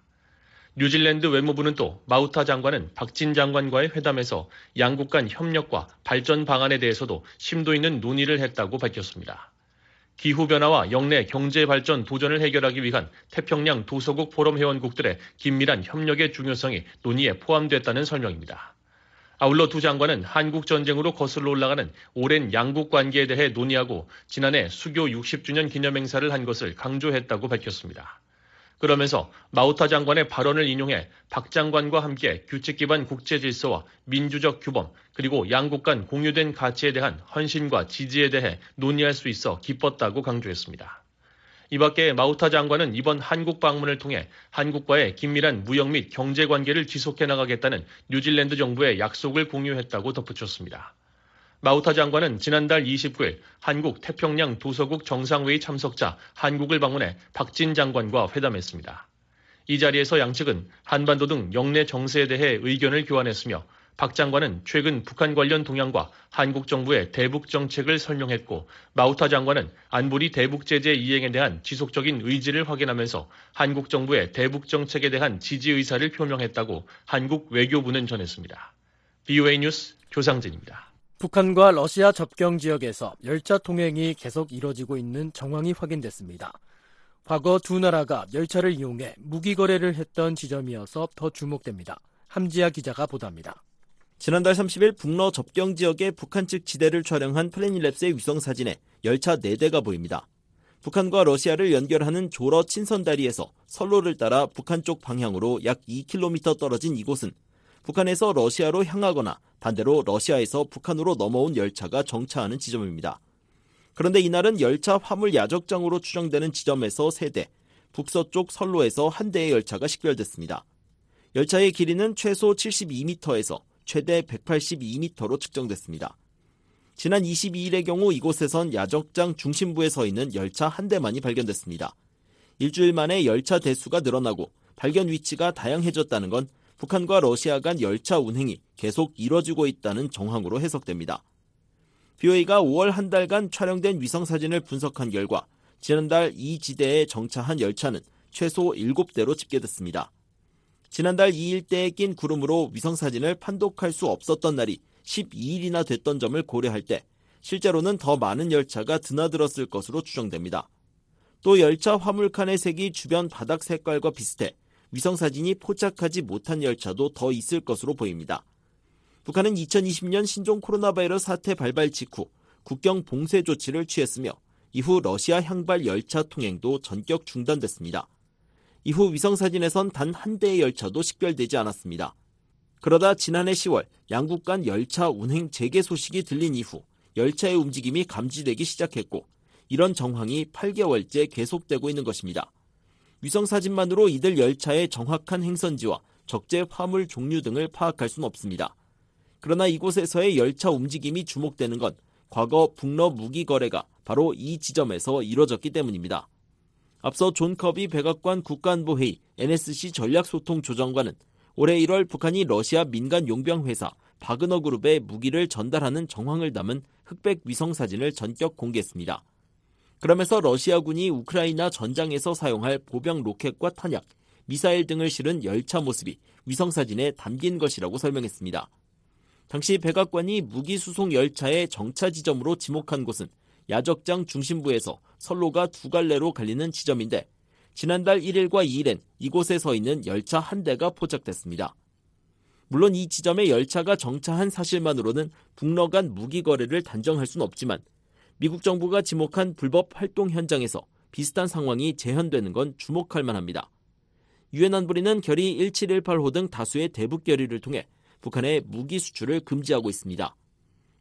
S9: 뉴질랜드 외무부는 또 마우타 장관은 박진 장관과의 회담에서 양국 간 협력과 발전 방안에 대해서도 심도 있는 논의를 했다고 밝혔습니다. 기후변화와 영내 경제 발전 도전을 해결하기 위한 태평양 도서국 포럼 회원국들의 긴밀한 협력의 중요성이 논의에 포함됐다는 설명입니다. 아울러 두 장관은 한국 전쟁으로 거슬러 올라가는 오랜 양국 관계에 대해 논의하고 지난해 수교 60주년 기념행사를 한 것을 강조했다고 밝혔습니다. 그러면서 마우타 장관의 발언을 인용해 박 장관과 함께 규칙 기반 국제 질서와 민주적 규범 그리고 양국 간 공유된 가치에 대한 헌신과 지지에 대해 논의할 수 있어 기뻤다고 강조했습니다. 이 밖에 마우타 장관은 이번 한국 방문을 통해 한국과의 긴밀한 무역 및 경제 관계를 지속해 나가겠다는 뉴질랜드 정부의 약속을 공유했다고 덧붙였습니다. 마우타 장관은 지난달 29일 한국 태평양 도서국 정상회의 참석자 한국을 방문해 박진 장관과 회담했습니다. 이 자리에서 양측은 한반도 등 영내 정세에 대해 의견을 교환했으며 박 장관은 최근 북한 관련 동향과 한국 정부의 대북 정책을 설명했고 마우타 장관은 안보리 대북 제재 이행에 대한 지속적인 의지를 확인하면서 한국 정부의 대북 정책에 대한 지지 의사를 표명했다고 한국 외교부는 전했습니다. BOA 뉴스 조상진입니다.
S3: 북한과 러시아 접경 지역에서 열차 통행이 계속 이뤄지고 있는 정황이 확인됐습니다. 과거 두 나라가 열차를 이용해 무기 거래를 했던 지점이어서 더 주목됩니다. 함지아 기자가 보도합니다.
S13: 지난달 30일 북러 접경 지역의 북한 측 지대를 촬영한 플래닛랩스의 위성 사진에 열차 4대가 보입니다. 북한과 러시아를 연결하는 조러 친선다리에서 선로를 따라 북한 쪽 방향으로 약 2km 떨어진 이곳은 북한에서 러시아로 향하거나 반대로 러시아에서 북한으로 넘어온 열차가 정차하는 지점입니다. 그런데 이날은 열차 화물 야적장으로 추정되는 지점에서 3대, 북서쪽 선로에서 한 대의 열차가 식별됐습니다. 열차의 길이는 최소 72m에서 최대 182m로 측정됐습니다. 지난 22일의 경우 이곳에선 야적장 중심부에 서 있는 열차 한 대만이 발견됐습니다. 일주일 만에 열차 대수가 늘어나고 발견 위치가 다양해졌다는 건 북한과 러시아 간 열차 운행이 계속 이뤄지고 있다는 정황으로 해석됩니다. BOA가 5월 한 달간 촬영된 위성사진을 분석한 결과 지난달 이 지대에 정차한 열차는 최소 7대로 집계됐습니다. 지난달 2일대에 낀 구름으로 위성사진을 판독할 수 없었던 날이 12일이나 됐던 점을 고려할 때 실제로는 더 많은 열차가 드나들었을 것으로 추정됩니다. 또 열차 화물칸의 색이 주변 바닥 색깔과 비슷해 위성사진이 포착하지 못한 열차도 더 있을 것으로 보입니다. 북한은 2020년 신종 코로나 바이러스 사태 발발 직후 국경 봉쇄 조치를 취했으며 이후 러시아 향발 열차 통행도 전격 중단됐습니다. 이후 위성사진에선 단 한 대의 열차도 식별되지 않았습니다. 그러다 지난해 10월 양국 간 열차 운행 재개 소식이 들린 이후 열차의 움직임이 감지되기 시작했고 이런 정황이 8개월째 계속되고 있는 것입니다. 위성 사진만으로 이들 열차의 정확한 행선지와 적재 화물 종류 등을 파악할 수는 없습니다. 그러나 이곳에서의 열차 움직임이 주목되는 건 과거 북러 무기 거래가 바로 이 지점에서 이뤄졌기 때문입니다. 앞서 존 커비 백악관 국가안보회의 NSC 전략소통조정관은 올해 1월 북한이 러시아 민간 용병 회사 바그너 그룹에 무기를 전달하는 정황을 담은 흑백 위성 사진을 전격 공개했습니다. 그러면서 러시아군이 우크라이나 전장에서 사용할 보병 로켓과 탄약, 미사일 등을 실은 열차 모습이 위성 사진에 담긴 것이라고 설명했습니다. 당시 백악관이 무기 수송 열차의 정차 지점으로 지목한 곳은 야적장 중심부에서 선로가 두 갈래로 갈리는 지점인데 지난달 1일과 2일엔 이곳에 서 있는 열차 한 대가 포착됐습니다. 물론 이 지점에 열차가 정차한 사실만으로는 북러 간 무기 거래를 단정할 수는 없지만 미국 정부가 지목한 불법 활동 현장에서 비슷한 상황이 재현되는 건 주목할 만합니다. 유엔 안보리는 결의 1718호 등 다수의 대북 결의를 통해 북한의 무기 수출을 금지하고 있습니다.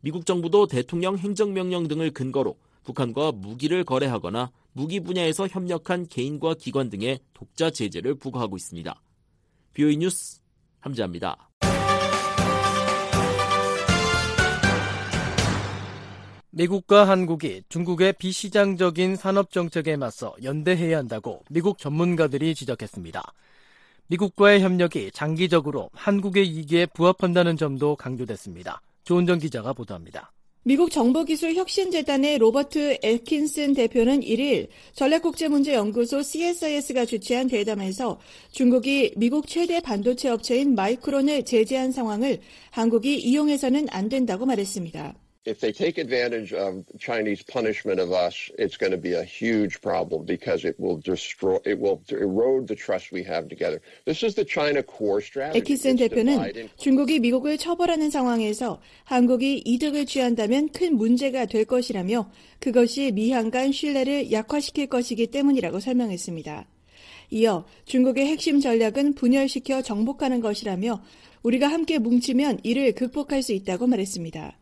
S13: 미국 정부도 대통령 행정명령 등을 근거로 북한과 무기를 거래하거나 무기 분야에서 협력한 개인과 기관 등의 독자 제재를 부과하고 있습니다. 뷰이 뉴스 함지합니다.
S3: 미국과 한국이 중국의 비시장적인 산업 정책에 맞서 연대해야 한다고 미국 전문가들이 지적했습니다. 미국과의 협력이 장기적으로 한국의 이익에 부합한다는 점도 강조됐습니다. 조은정 기자가 보도합니다.
S11: 미국 정보기술혁신재단의 로버트 엘킨슨 대표는 1일 전략국제문제연구소 CSIS가 주최한 대담에서 중국이 미국 최대 반도체 업체인 마이크론을 제재한 상황을 한국이 이용해서는 안 된다고 말했습니다.
S14: If they take advantage of Chinese punishment of us, it's going to be a huge problem because it will destroy, it will erode the trust we have together. This is the China core strategy.
S11: 에키슨 대표는 중국이 미국을 처벌하는 상황에서 한국이 이득을 취한다면 큰 문제가 될 것이라며 그것이 미한 간 신뢰를 약화시킬 것이기 때문이라고 설명했습니다. 이어 중국의 핵심 전략은 분열시켜 정복하는 것이라며 우리가 함께 뭉치면 이를 극복할 수 있다고 말했습니다.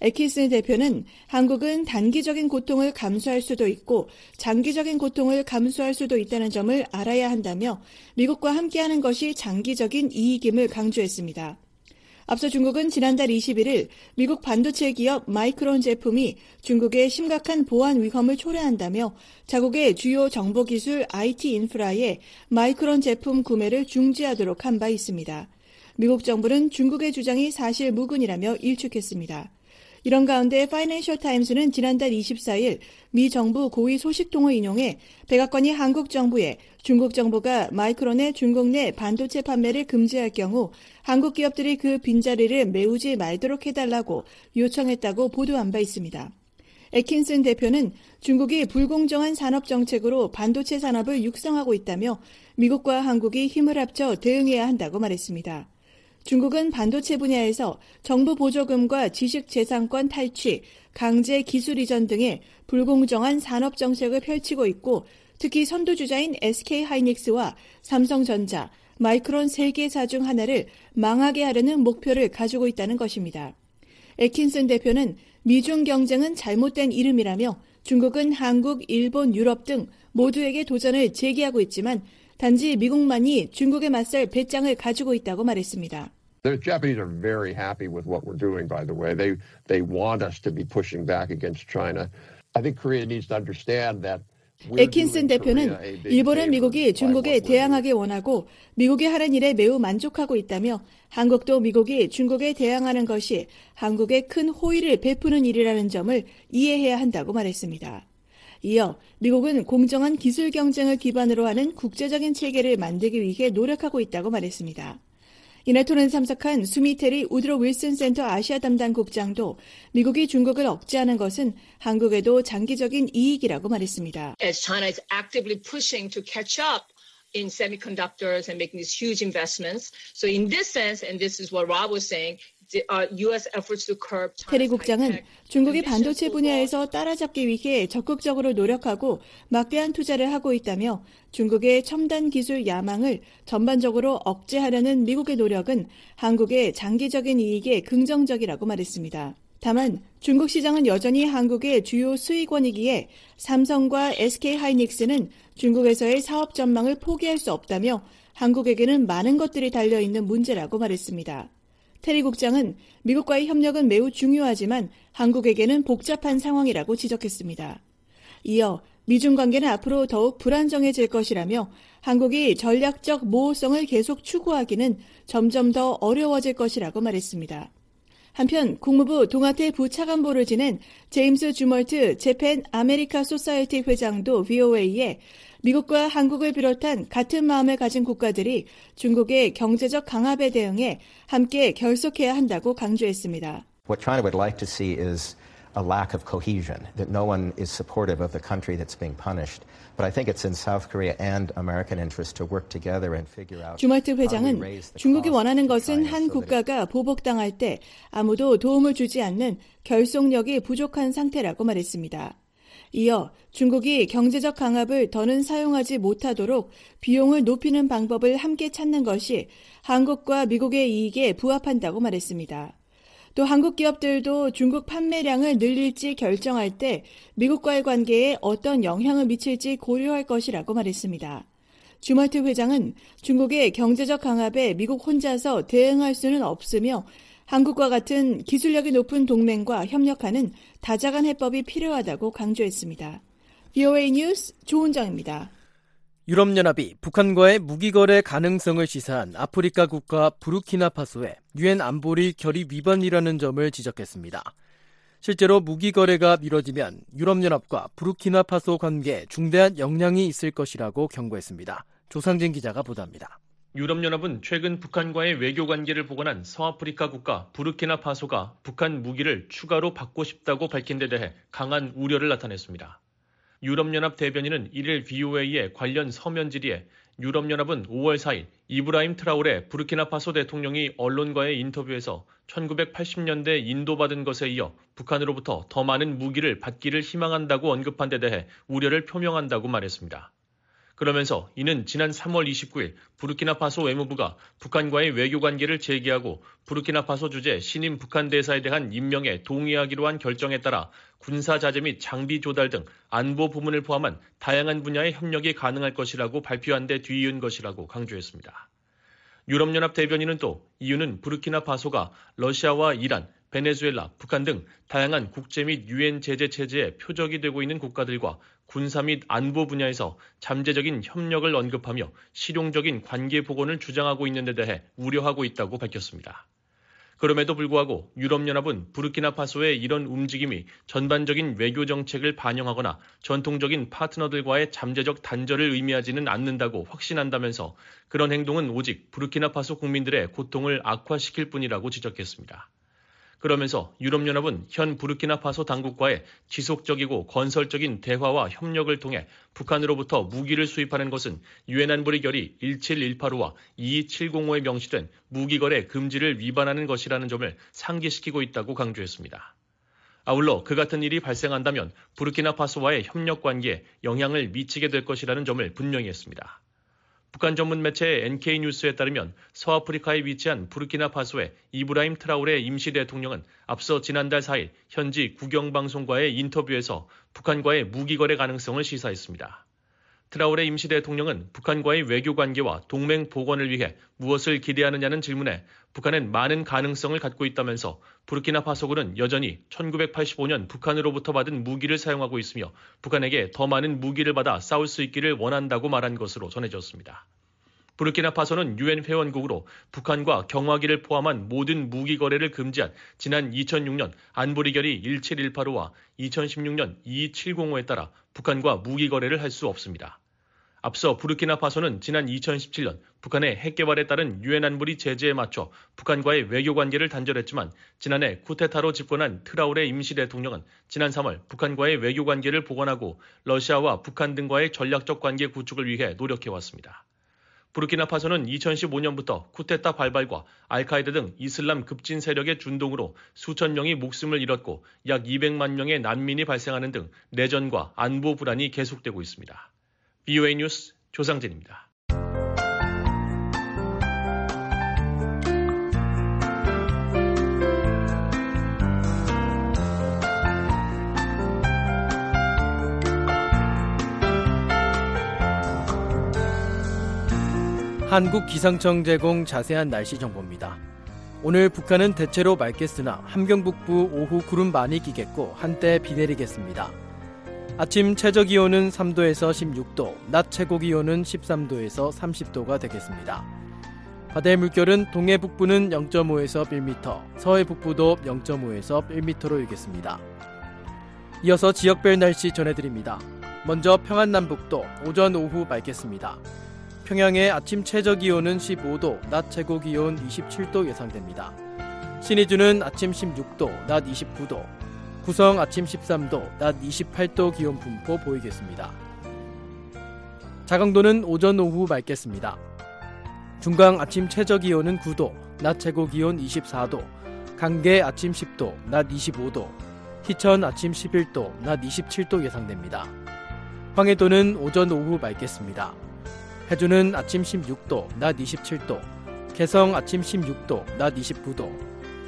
S11: 에키슨 대표는 한국은 단기적인 고통을 감수할 수도 있고 장기적인 고통을 감수할 수도 있다는 점을 알아야 한다며 미국과 함께하는 것이 장기적인 이익임을 강조했습니다. 앞서 중국은 지난달 21일 미국 반도체 기업 마이크론 제품이 중국의 심각한 보안 위험을 초래한다며 자국의 주요 정보기술 IT 인프라에 마이크론 제품 구매를 중지하도록 한 바 있습니다. 미국 정부는 중국의 주장이 사실 무근이라며 일축했습니다. 이런 가운데 파이낸셜 타임스는 지난달 24일 미 정부 고위 소식통을 인용해 백악관이 한국 정부에 중국 정부가 마이크론의 중국 내 반도체 판매를 금지할 경우 한국 기업들이 그 빈자리를 메우지 말도록 해달라고 요청했다고 보도한 바 있습니다. 에킨슨 대표는 중국이 불공정한 산업 정책으로 반도체 산업을 육성하고 있다며 미국과 한국이 힘을 합쳐 대응해야 한다고 말했습니다. 중국은 반도체 분야에서 정부 보조금과 지식재산권 탈취, 강제 기술 이전 등의 불공정한 산업 정책을 펼치고 있고 특히 선두주자인 SK 하이닉스와 삼성전자, 마이크론 3개사 중 하나를 망하게 하려는 목표를 가지고 있다는 것입니다. 에킨슨 대표는 미중 경쟁은 잘못된 이름이라며 중국은 한국, 일본, 유럽 등 모두에게 도전을 제기하고 있지만 단지 미국만이 중국에 맞설 배짱을 가지고 있다고 말했습니다.
S14: The Japanese are very happy with what we're doing, by the way. They, they want us to be pushing back against China. I think Korea needs to understand that
S11: 에킨슨 대표는 일본은 미국이 중국에 대항하기 원하고 미국이 하는 일에 매우 만족하고 있다며 한국도 미국이 중국에 대항하는 것이 한국에 큰 호의를 베푸는 일이라는 점을 이해해야 한다고 말했습니다. 이어 미국은 공정한 기술 경쟁을 기반으로 하는 국제적인 체계를 만들기 위해 노력하고 있다고 말했습니다. 이날 토론에 참석한 수미테리 우드로 윌슨 센터 아시아 담당 국장도 미국이 중국을 억제하는 것은 한국에도 장기적인 이익이라고 말했습니다.
S15: As China is actively pushing to catch up
S11: 테리 국장은 중국이 반도체 분야에서 따라잡기 위해 적극적으로 노력하고 막대한 투자를 하고 있다며 중국의 첨단 기술 야망을 전반적으로 억제하려는 미국의 노력은 한국의 장기적인 이익에 긍정적이라고 말했습니다. 다만 중국 시장은 여전히 한국의 주요 수익원이기에 삼성과 SK 하이닉스는 중국에서의 사업 전망을 포기할 수 없다며 한국에게는 많은 것들이 달려 있는 문제라고 말했습니다. 테리 국장은 미국과의 협력은 매우 중요하지만 한국에게는 복잡한 상황이라고 지적했습니다. 이어 미중 관계는 앞으로 더욱 불안정해질 것이라며 한국이 전략적 모호성을 계속 추구하기는 점점 더 어려워질 것이라고 말했습니다. 한편 국무부 동아태 부차관보를 지낸 제임스 줌월트 Japan America Society 회장도 VOA에 미국과 한국을 비롯한 같은 마음을 가진 국가들이 중국의 경제적 강압에 대응해 함께 결속해야 한다고 강조했습니다.
S16: What China would like to see is a lack of cohesion, that no one is supportive of the country that's being punished. But I think it's in South Korea and American interest to work together and figure out.
S11: 주말트 회장은 중국이 원하는 것은 한 국가가 보복당할 때 아무도 도움을 주지 않는 결속력이 부족한 상태라고 말했습니다. 이어 중국이 경제적 강압을 더는 사용하지 못하도록 비용을 높이는 방법을 함께 찾는 것이 한국과 미국의 이익에 부합한다고 말했습니다. 또 한국 기업들도 중국 판매량을 늘릴지 결정할 때 미국과의 관계에 어떤 영향을 미칠지 고려할 것이라고 말했습니다. 주마트 회장은 중국의 경제적 강압에 미국 혼자서 대응할 수는 없으며 한국과 같은 기술력이 높은 동맹과 협력하는 다자간 해법이 필요하다고 강조했습니다. VOA 뉴스 조은정입니다.
S3: 유럽연합이 북한과의 무기거래 가능성을 시사한 아프리카 국가 부르키나파소의 유엔 안보리 결의 위반이라는 점을 지적했습니다. 실제로 무기거래가 미뤄지면 유럽연합과 부르키나파소 관계에 중대한 영향이 있을 것이라고 경고했습니다. 조상진 기자가 보도합니다.
S9: 유럽연합은 최근 북한과의 외교 관계를 복원한 서아프리카 국가 부르키나파소가 북한 무기를 추가로 받고 싶다고 밝힌 데 대해 강한 우려를 나타냈습니다. 유럽연합 대변인은 1일 VOA의 관련 서면 질의에 유럽연합은 5월 4일 이브라임 트라우레 부르키나파소 대통령이 언론과의 인터뷰에서 1980년대 인도받은 것에 이어 북한으로부터 더 많은 무기를 받기를 희망한다고 언급한 데 대해 우려를 표명한다고 말했습니다. 그러면서 이는 지난 3월 29일 부르키나파소 외무부가 북한과의 외교 관계를 재개하고 부르키나파소 주재 신임 북한 대사에 대한 임명에 동의하기로 한 결정에 따라 군사 자재 및 장비 조달 등 안보 부문을 포함한 다양한 분야의 협력이 가능할 것이라고 발표한 데 뒤이은 것이라고 강조했습니다. 유럽연합 대변인은 또 이유는 부르키나파소가 러시아와 이란, 베네수엘라, 북한 등 다양한 국제 및 유엔 제재 체제의 표적이 되고 있는 국가들과 군사 및 안보 분야에서 잠재적인 협력을 언급하며 실용적인 관계 복원을 주장하고 있는 데 대해 우려하고 있다고 밝혔습니다. 그럼에도 불구하고 유럽연합은 부르키나파소의 이런 움직임이 전반적인 외교 정책을 반영하거나 전통적인 파트너들과의 잠재적 단절을 의미하지는 않는다고 확신한다면서 그런 행동은 오직 부르키나파소 국민들의 고통을 악화시킬 뿐이라고 지적했습니다. 그러면서 유럽연합은 현 부르키나파소 당국과의 지속적이고 건설적인 대화와 협력을 통해 북한으로부터 무기를 수입하는 것은 유엔 안보리 결의 17185와 22705에 명시된 무기 거래 금지를 위반하는 것이라는 점을 상기시키고 있다고 강조했습니다. 아울러 그 같은 일이 발생한다면 부르키나파소와의 협력 관계에 영향을 미치게 될 것이라는 점을 분명히 했습니다. 북한 전문 매체 NK뉴스에 따르면 서아프리카에 위치한 부르키나파소의 이브라임 트라우레 임시 대통령은 앞서 지난달 4일 현지 국영 방송과의 인터뷰에서 북한과의 무기 거래 가능성을 시사했습니다. 트라우레 임시 대통령은 북한과의 외교 관계와 동맹 복원을 위해 무엇을 기대하느냐는 질문에 북한은 많은 가능성을 갖고 있다면서 부르키나파소군은 여전히 1985년 북한으로부터 받은 무기를 사용하고 있으며 북한에게 더 많은 무기를 받아 싸울 수 있기를 원한다고 말한 것으로 전해졌습니다. 부르키나파소는 유엔 회원국으로 북한과 경화기를 포함한 모든 무기 거래를 금지한 지난 2006년 안보리 결의 17185와 2016년 2270호에 따라 북한과 무기 거래를 할 수 없습니다. 앞서 부르키나파소는 지난 2017년 북한의 핵 개발에 따른 유엔 안보리 제재에 맞춰 북한과의 외교 관계를 단절했지만 지난해 쿠데타로 집권한 트라우레 임시 대통령은 지난 3월 북한과의 외교 관계를 복원하고 러시아와 북한 등과의 전략적 관계 구축을 위해 노력해 왔습니다. 부르키나파소는 2015년부터 쿠데타 발발과 알카이다 등 이슬람 급진 세력의 준동으로 수천 명이 목숨을 잃었고 약 200만 명의 난민이 발생하는 등 내전과 안보 불안이 계속되고 있습니다. BOA 뉴스 조상진입니다.
S3: 한국 기상청 제공 자세한 날씨 정보입니다. 오늘 북한은 대체로 맑겠으나 함경 북부 오후 구름 많이 끼겠고 한때 비 내리겠습니다. 아침 최저 기온은 3도에서 16도, 낮 최고 기온은 13도에서 30도가 되겠습니다. 바다의 물결은 동해 북부는 0.5에서 1m, 서해 북부도 0.5에서 1m로 일겠습니다. 이어서 지역별 날씨 전해드립니다. 먼저 평안남북도 오전 오후 맑겠습니다. 평양의 아침 최저 기온은 15도, 낮 최고 기온 27도 예상됩니다. 신의주는 아침 16도, 낮 29도, 구성 아침 13도, 낮 28도 기온 분포 보이겠습니다. 자강도는 오전 오후 맑겠습니다. 중강 아침 최저 기온은 9도, 낮 최고 기온 24도, 강계 아침 10도, 낮 25도, 희천 아침 11도, 낮 27도 예상됩니다. 황해도는 오전 오후 맑겠습니다. 해주는 아침 16도, 낮 27도, 개성 아침 16도, 낮 29도,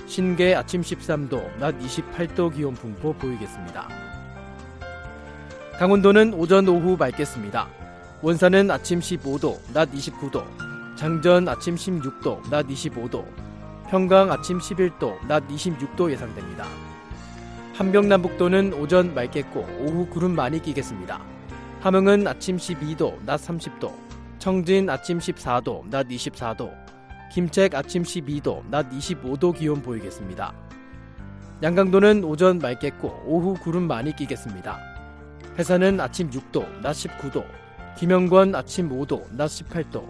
S3: 신계 아침 13도, 낮 28도 기온 분포 보이겠습니다. 강원도는 오전 오후 맑겠습니다. 원산은 아침 15도, 낮 29도, 장전 아침 16도, 낮 25도, 평강 아침 11도, 낮 26도 예상됩니다. 한병남북도는 오전 맑겠고 오후 구름 많이 끼겠습니다. 함흥은 아침 12도, 낮 30도, 청진 아침 14도, 낮 24도, 김책 아침 12도, 낮 25도 기온 보이겠습니다. 양강도는 오전 맑겠고 오후 구름 많이 끼겠습니다. 해산은 아침 6도, 낮 19도, 김영권 아침 5도, 낮 18도,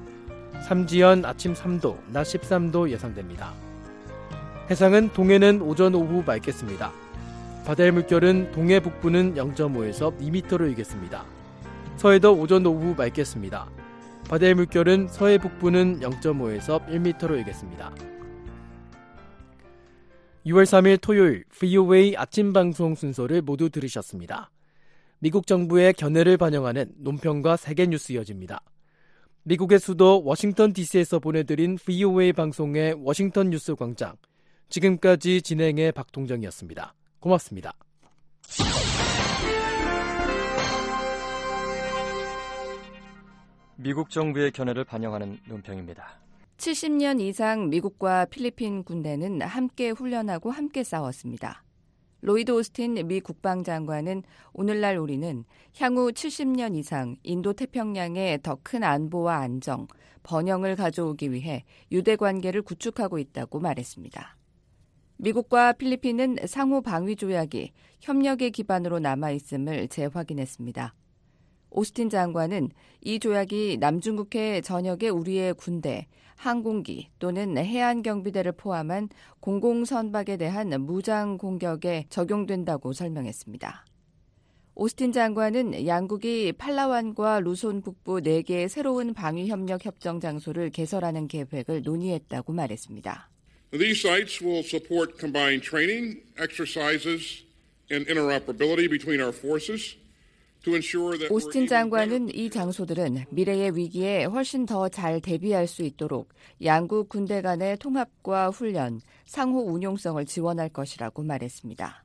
S3: 삼지연 아침 3도, 낮 13도 예상됩니다. 해상은 동해는 오전 오후 맑겠습니다. 바다의 물결은 동해 북부는 0.5에서 2m로 일겠습니다. 서해도 오전 오후 맑겠습니다. 바다의 물결은 서해 북부는 0.5에서 1m로 일겠습니다. 6월 3일 토요일 VOA 아침 방송 순서를 모두 들으셨습니다. 미국 정부의 견해를 반영하는 논평과 세계 뉴스 이어집니다. 미국의 수도 워싱턴 DC에서 보내드린 VOA 방송의 워싱턴 뉴스 광장. 지금까지 진행의 박동정이었습니다. 고맙습니다.
S17: 미국 정부의 견해를 반영하는 논평입니다.
S18: 70년 이상 미국과 필리핀 군대는 함께 훈련하고 함께 싸웠습니다. 로이드 오스틴 미 국방장관은 오늘날 우리는 향후 70년 이상 인도 태평양의 더큰 안보와 안정, 번영을 가져오기 위해 유대 관계를 구축하고 있다고 말했습니다. 미국과 필리핀은 상호 방위 조약이 협력의 기반으로 남아 있음을 재확인했습니다. 오스틴 장관은 이 조약이 남중국해 전역의 우리의 군대, 항공기 또는 해안 경비대를 포함한 공공선박에 대한 무장 공격에 적용된다고 설명했습니다. 오스틴 장관은 양국이 팔라완과 루손 북부 4개의 새로운 방위 협력 협정 장소를 개설하는 계획을 논의했다고 말했습니다.
S19: These sites will support combined training, exercises, and interoperability between our forces.
S18: 오스틴 장관은 이 장소들은 미래의 위기에 훨씬 더 잘 대비할 수 있도록 양국 군대 간의 통합과 훈련, 상호 운용성을 지원할 것이라고 말했습니다.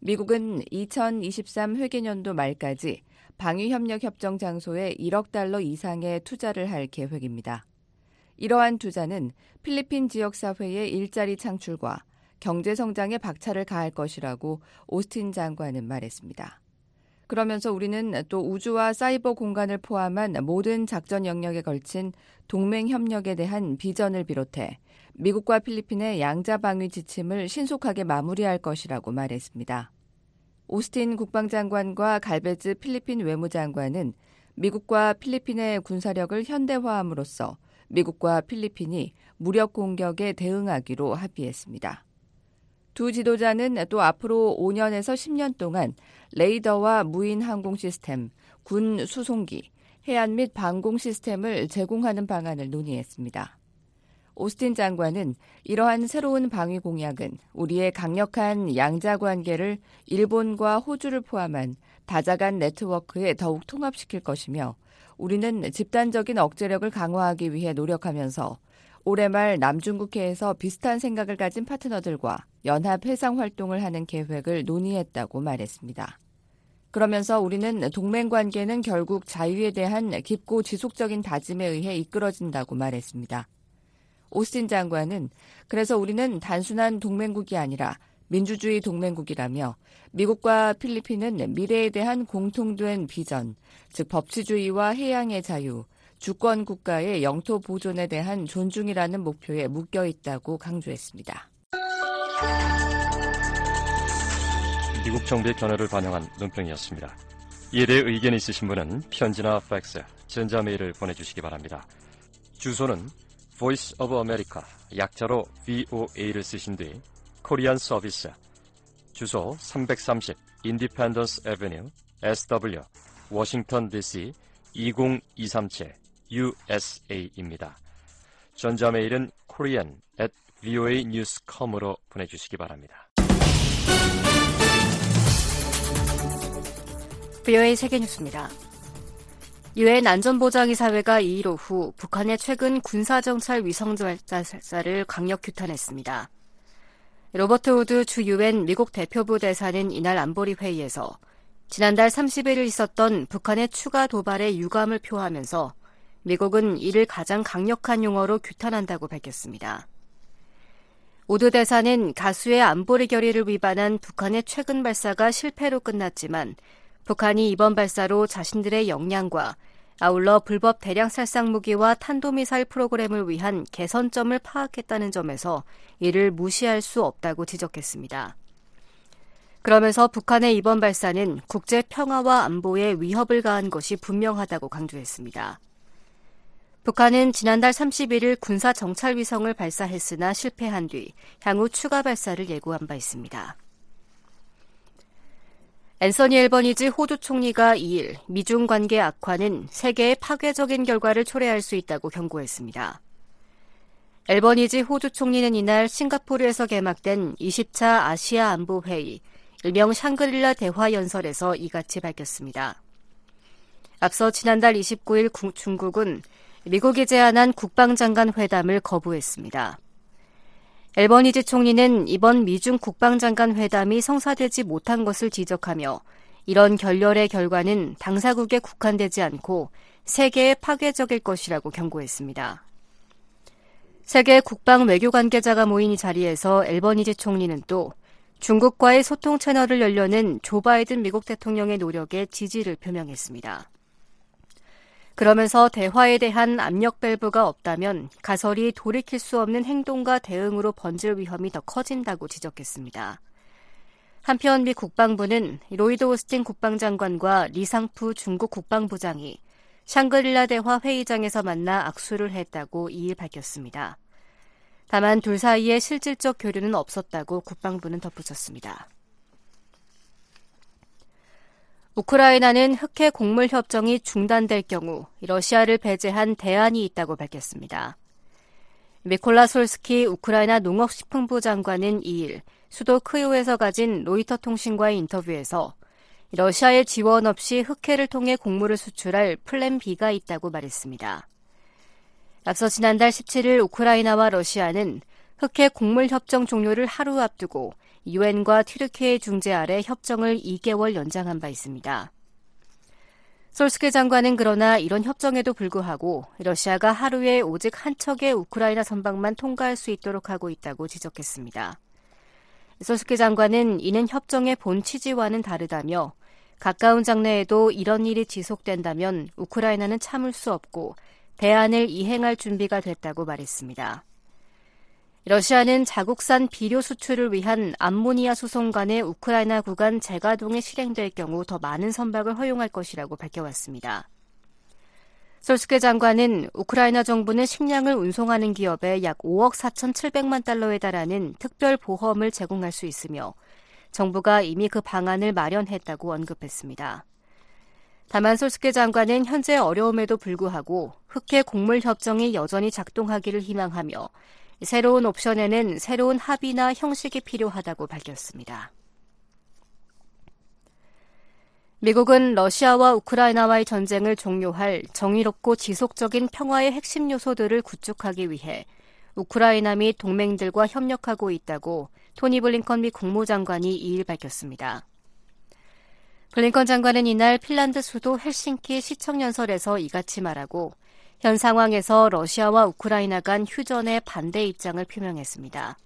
S18: 미국은 2023 회계년도 말까지 방위협력 협정 장소에 1억 달러 이상의 투자를 할 계획입니다. 이러한 투자는 필리핀 지역 사회의 일자리 창출과 경제 성장에 박차를 가할 것이라고 오스틴 장관은 말했습니다. 그러면서 우리는 또 우주와 사이버 공간을 포함한 모든 작전 영역에 걸친 동맹 협력에 대한 비전을 비롯해 미국과 필리핀의 양자 방위 지침을 신속하게 마무리할 것이라고 말했습니다. 오스틴 국방장관과 갈베즈 필리핀 외무장관은 미국과 필리핀의 군사력을 현대화함으로써 미국과 필리핀이 무력 공격에 대응하기로 합의했습니다. 두 지도자는 또 앞으로 5년에서 10년 동안 레이더와 무인 항공 시스템, 군 수송기, 해안 및 방공 시스템을 제공하는 방안을 논의했습니다. 오스틴 장관은 이러한 새로운 방위 공약은 우리의 강력한 양자 관계를 일본과 호주를 포함한 다자간 네트워크에 더욱 통합시킬 것이며 우리는 집단적인 억제력을 강화하기 위해 노력하면서 올해 말 남중국해에서 비슷한 생각을 가진 파트너들과 연합 해상 활동을 하는 계획을 논의했다고 말했습니다. 그러면서 우리는 동맹 관계는 결국 자유에 대한 깊고 지속적인 다짐에 의해 이끌어진다고 말했습니다. 오스틴 장관은 그래서 우리는 단순한 동맹국이 아니라 민주주의 동맹국이라며 미국과 필리핀은 미래에 대한 공통된 비전, 즉 법치주의와 해양의 자유, 주권 국가의 영토 보존에 대한 존중이라는 목표에 묶여 있다고 강조했습니다.
S17: 미국 정부의 견해를 반영한 논평이었습니다. 이에 대해 의견이 있으신 분은 편지나 팩스, 전자메일을 보내주시기 바랍니다. 주소는 Voice of America, 약자로 VOA를 쓰신 뒤 Korean Service, 주소 330 Independence Avenue, SW, 워싱턴 DC 20237 USA입니다. 전자메일은 korean at voanews.com으로 보내주시기 바랍니다.
S1: VOA 세계뉴스입니다. 유엔 안전보장이사회가 2일 오후 북한의 최근 군사정찰 위성발사를 강력 규탄했습니다. 로버트 우드 주 유엔 미국 대표부 대사는 이날 안보리 회의에서 지난달 30일 있었던 북한의 추가 도발에 유감을 표하면서 미국은 이를 가장 강력한 용어로 규탄한다고 밝혔습니다. 우드 대사는 다수의 안보리 결의를 위반한 북한의 최근 발사가 실패로 끝났지만 북한이 이번 발사로 자신들의 역량과 아울러 불법 대량 살상 무기와 탄도미사일 프로그램을 위한 개선점을 파악했다는 점에서 이를 무시할 수 없다고 지적했습니다. 그러면서 북한의 이번 발사는 국제 평화와 안보에 위협을 가한 것이 분명하다고 강조했습니다. 북한은 지난달 31일 군사 정찰 위성을 발사했으나 실패한 뒤 향후 추가 발사를 예고한 바 있습니다. 앤서니 앨버니즈 호주 총리가 2일 미중 관계 악화는 세계의 파괴적인 결과를 초래할 수 있다고 경고했습니다. 앨버니즈 호주 총리는 이날 싱가포르에서 개막된 20차 아시아 안보 회의, 일명 샹그릴라 대화 연설에서 이같이 밝혔습니다. 앞서 지난달 29일 중국은 미국이 제안한 국방장관 회담을 거부했습니다. 엘버니즈 총리는 이번 미중 국방장관 회담이 성사되지 못한 것을 지적하며 이런 결렬의 결과는 당사국에 국한되지 않고 세계에 파괴적일 것이라고 경고했습니다. 세계 국방 외교 관계자가 모인 이 자리에서 엘버니즈 총리는 또 중국과의 소통 채널을 열려는 조 바이든 미국 대통령의 노력에 지지를 표명했습니다. 그러면서 대화에 대한 압력 밸브가 없다면 가설이 돌이킬 수 없는 행동과 대응으로 번질 위험이 더 커진다고 지적했습니다. 한편 미 국방부는 로이드 오스틴 국방장관과 리상푸 중국 국방부장이 샹그릴라 대화 회의장에서 만나 악수를 했다고 2일 밝혔습니다. 다만 둘 사이에 실질적 교류는 없었다고 국방부는 덧붙였습니다. 우크라이나는 흑해 곡물 협정이 중단될 경우 러시아를 배제한 대안이 있다고 밝혔습니다. 미콜라 솔스키 우크라이나 농업식품부 장관은 2일 수도 크이우에서 가진 로이터 통신과의 인터뷰에서 러시아의 지원 없이 흑해를 통해 곡물을 수출할 plan B가 있다고 말했습니다. 앞서 지난달 17일 우크라이나와 러시아는 흑해 곡물 협정 종료를 하루 앞두고 유엔과 튀르키예의 중재 아래 협정을 2개월 연장한 바 있습니다. 솔스키 장관은 그러나 이런 협정에도 불구하고 러시아가 하루에 오직 한 척의 우크라이나 선박만 통과할 수 있도록 하고 있다고 지적했습니다. 솔스케 장관은 이는 협정의 본 취지와는 다르다며 가까운 장래에도 이런 일이 지속된다면 우크라이나는 참을 수 없고 대안을 이행할 준비가 됐다고 말했습니다. 러시아는 자국산 비료 수출을 위한 암모니아 수송관의 우크라이나 구간 재가동이 실행될 경우 더 많은 선박을 허용할 것이라고 밝혀왔습니다. 솔스케 장관은 우크라이나 정부는 식량을 운송하는 기업에 약 5억 4,700만 달러에 달하는 특별 보험을 제공할 수 있으며 정부가 이미 그 방안을 마련했다고 언급했습니다. 다만 솔스케 장관은 현재 어려움에도 불구하고 흑해 곡물 협정이 여전히 작동하기를 희망하며 새로운 옵션에는 새로운 합의나 형식이 필요하다고 밝혔습니다. 미국은 러시아와 우크라이나와의 전쟁을 종료할 정의롭고 지속적인 평화의 핵심 요소들을 구축하기 위해 우크라이나 및 동맹들과 협력하고 있다고 토니 블링컨 미 국무장관이 2일 밝혔습니다. 블링컨 장관은 이날 핀란드 수도 헬싱키 시청연설에서 이같이 말하고 현 상황에서 러시아와 우크라이나 간 휴전에 반대 입장을 표명했습니다.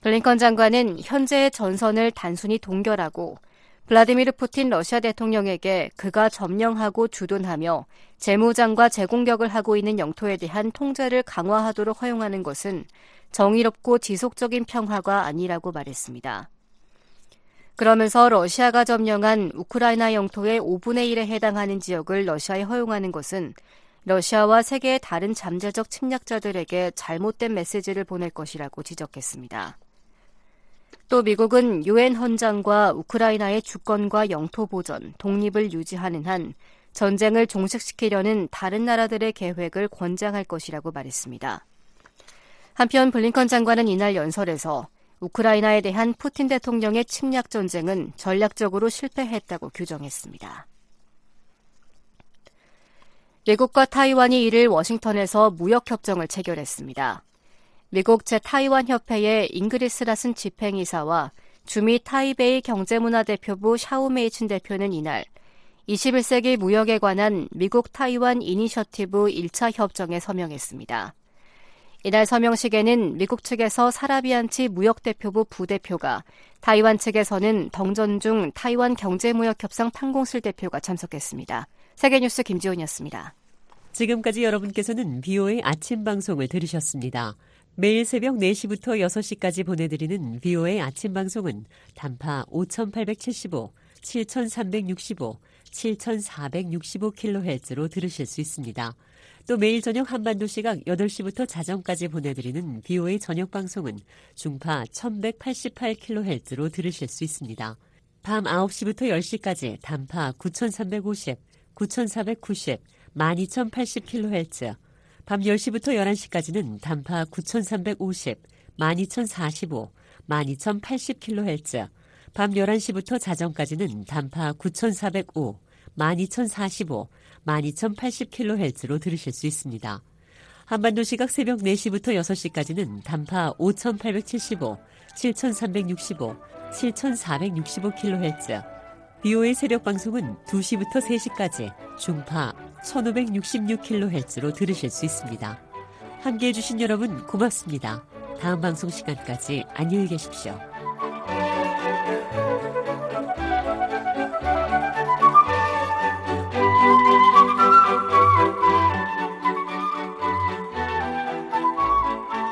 S1: 블링컨 장관은 현재의 전선을 단순히 동결하고 블라디미르 푸틴 러시아 대통령에게 그가 점령하고 주둔하며 재무장과 재공격을 하고 있는 영토에 대한 통제를 강화하도록 허용하는 것은 정의롭고 지속적인 평화가 아니라고 말했습니다. 그러면서 러시아가 점령한 우크라이나 영토의 5분의 1에 해당하는 지역을 러시아에 허용하는 것은 러시아와 세계의 다른 잠재적 침략자들에게 잘못된 메시지를 보낼 것이라고 지적했습니다. 또 미국은 유엔 헌장과 우크라이나의 주권과 영토 보전, 독립을 유지하는 한 전쟁을 종식시키려는 다른 나라들의 계획을 권장할 것이라고 말했습니다. 한편 블링컨 장관은 이날 연설에서 우크라이나에 대한 푸틴 대통령의 침략 전쟁은 전략적으로 실패했다고 규정했습니다. 미국과 타이완이 1일 워싱턴에서 무역협정을 체결했습니다. 미국 재 타이완 협회의 잉그리드 라슨 집행이사와 주미 타이베이 경제문화대표부 샤오메이친 대표는 이날 21세기 무역에 관한 미국 타이완 이니셔티브 1차 협정에 서명했습니다. 이날 서명식에는 미국 측에서 사라 비앙키 무역대표부 부대표가 타이완 측에서는 덩전중 타이완 경제무역협상 판공실 대표가 참석했습니다. 세계뉴스 김지훈이었습니다.
S20: 지금까지 여러분께서는 VOA 아침 방송을 들으셨습니다. 매일 새벽 4시부터 6시까지 보내드리는 VOA 아침 방송은 단파 5875, 7365, 7465kHz로 들으실 수 있습니다. 또 매일 저녁 한반도 시각 8시부터 자정까지 보내드리는 비오의 저녁 방송은 중파 1188kHz로 들으실 수 있습니다. 밤 9시부터 10시까지 단파 9350, 9490, 12080kHz, 밤 10시부터 11시까지는 단파 9350, 12045, 12080kHz, 밤 11시부터 자정까지는 단파 9405, 12045, 12080kHz로 들으실 수 있습니다. 한반도 시각 새벽 4시부터 6시까지는 단파 5875, 7365, 7465kHz, BO의 새벽 방송은 2시부터 3시까지 중파 1566kHz로 들으실 수 있습니다. 함께 해주신 여러분 고맙습니다. 다음 방송 시간까지 안녕히 계십시오.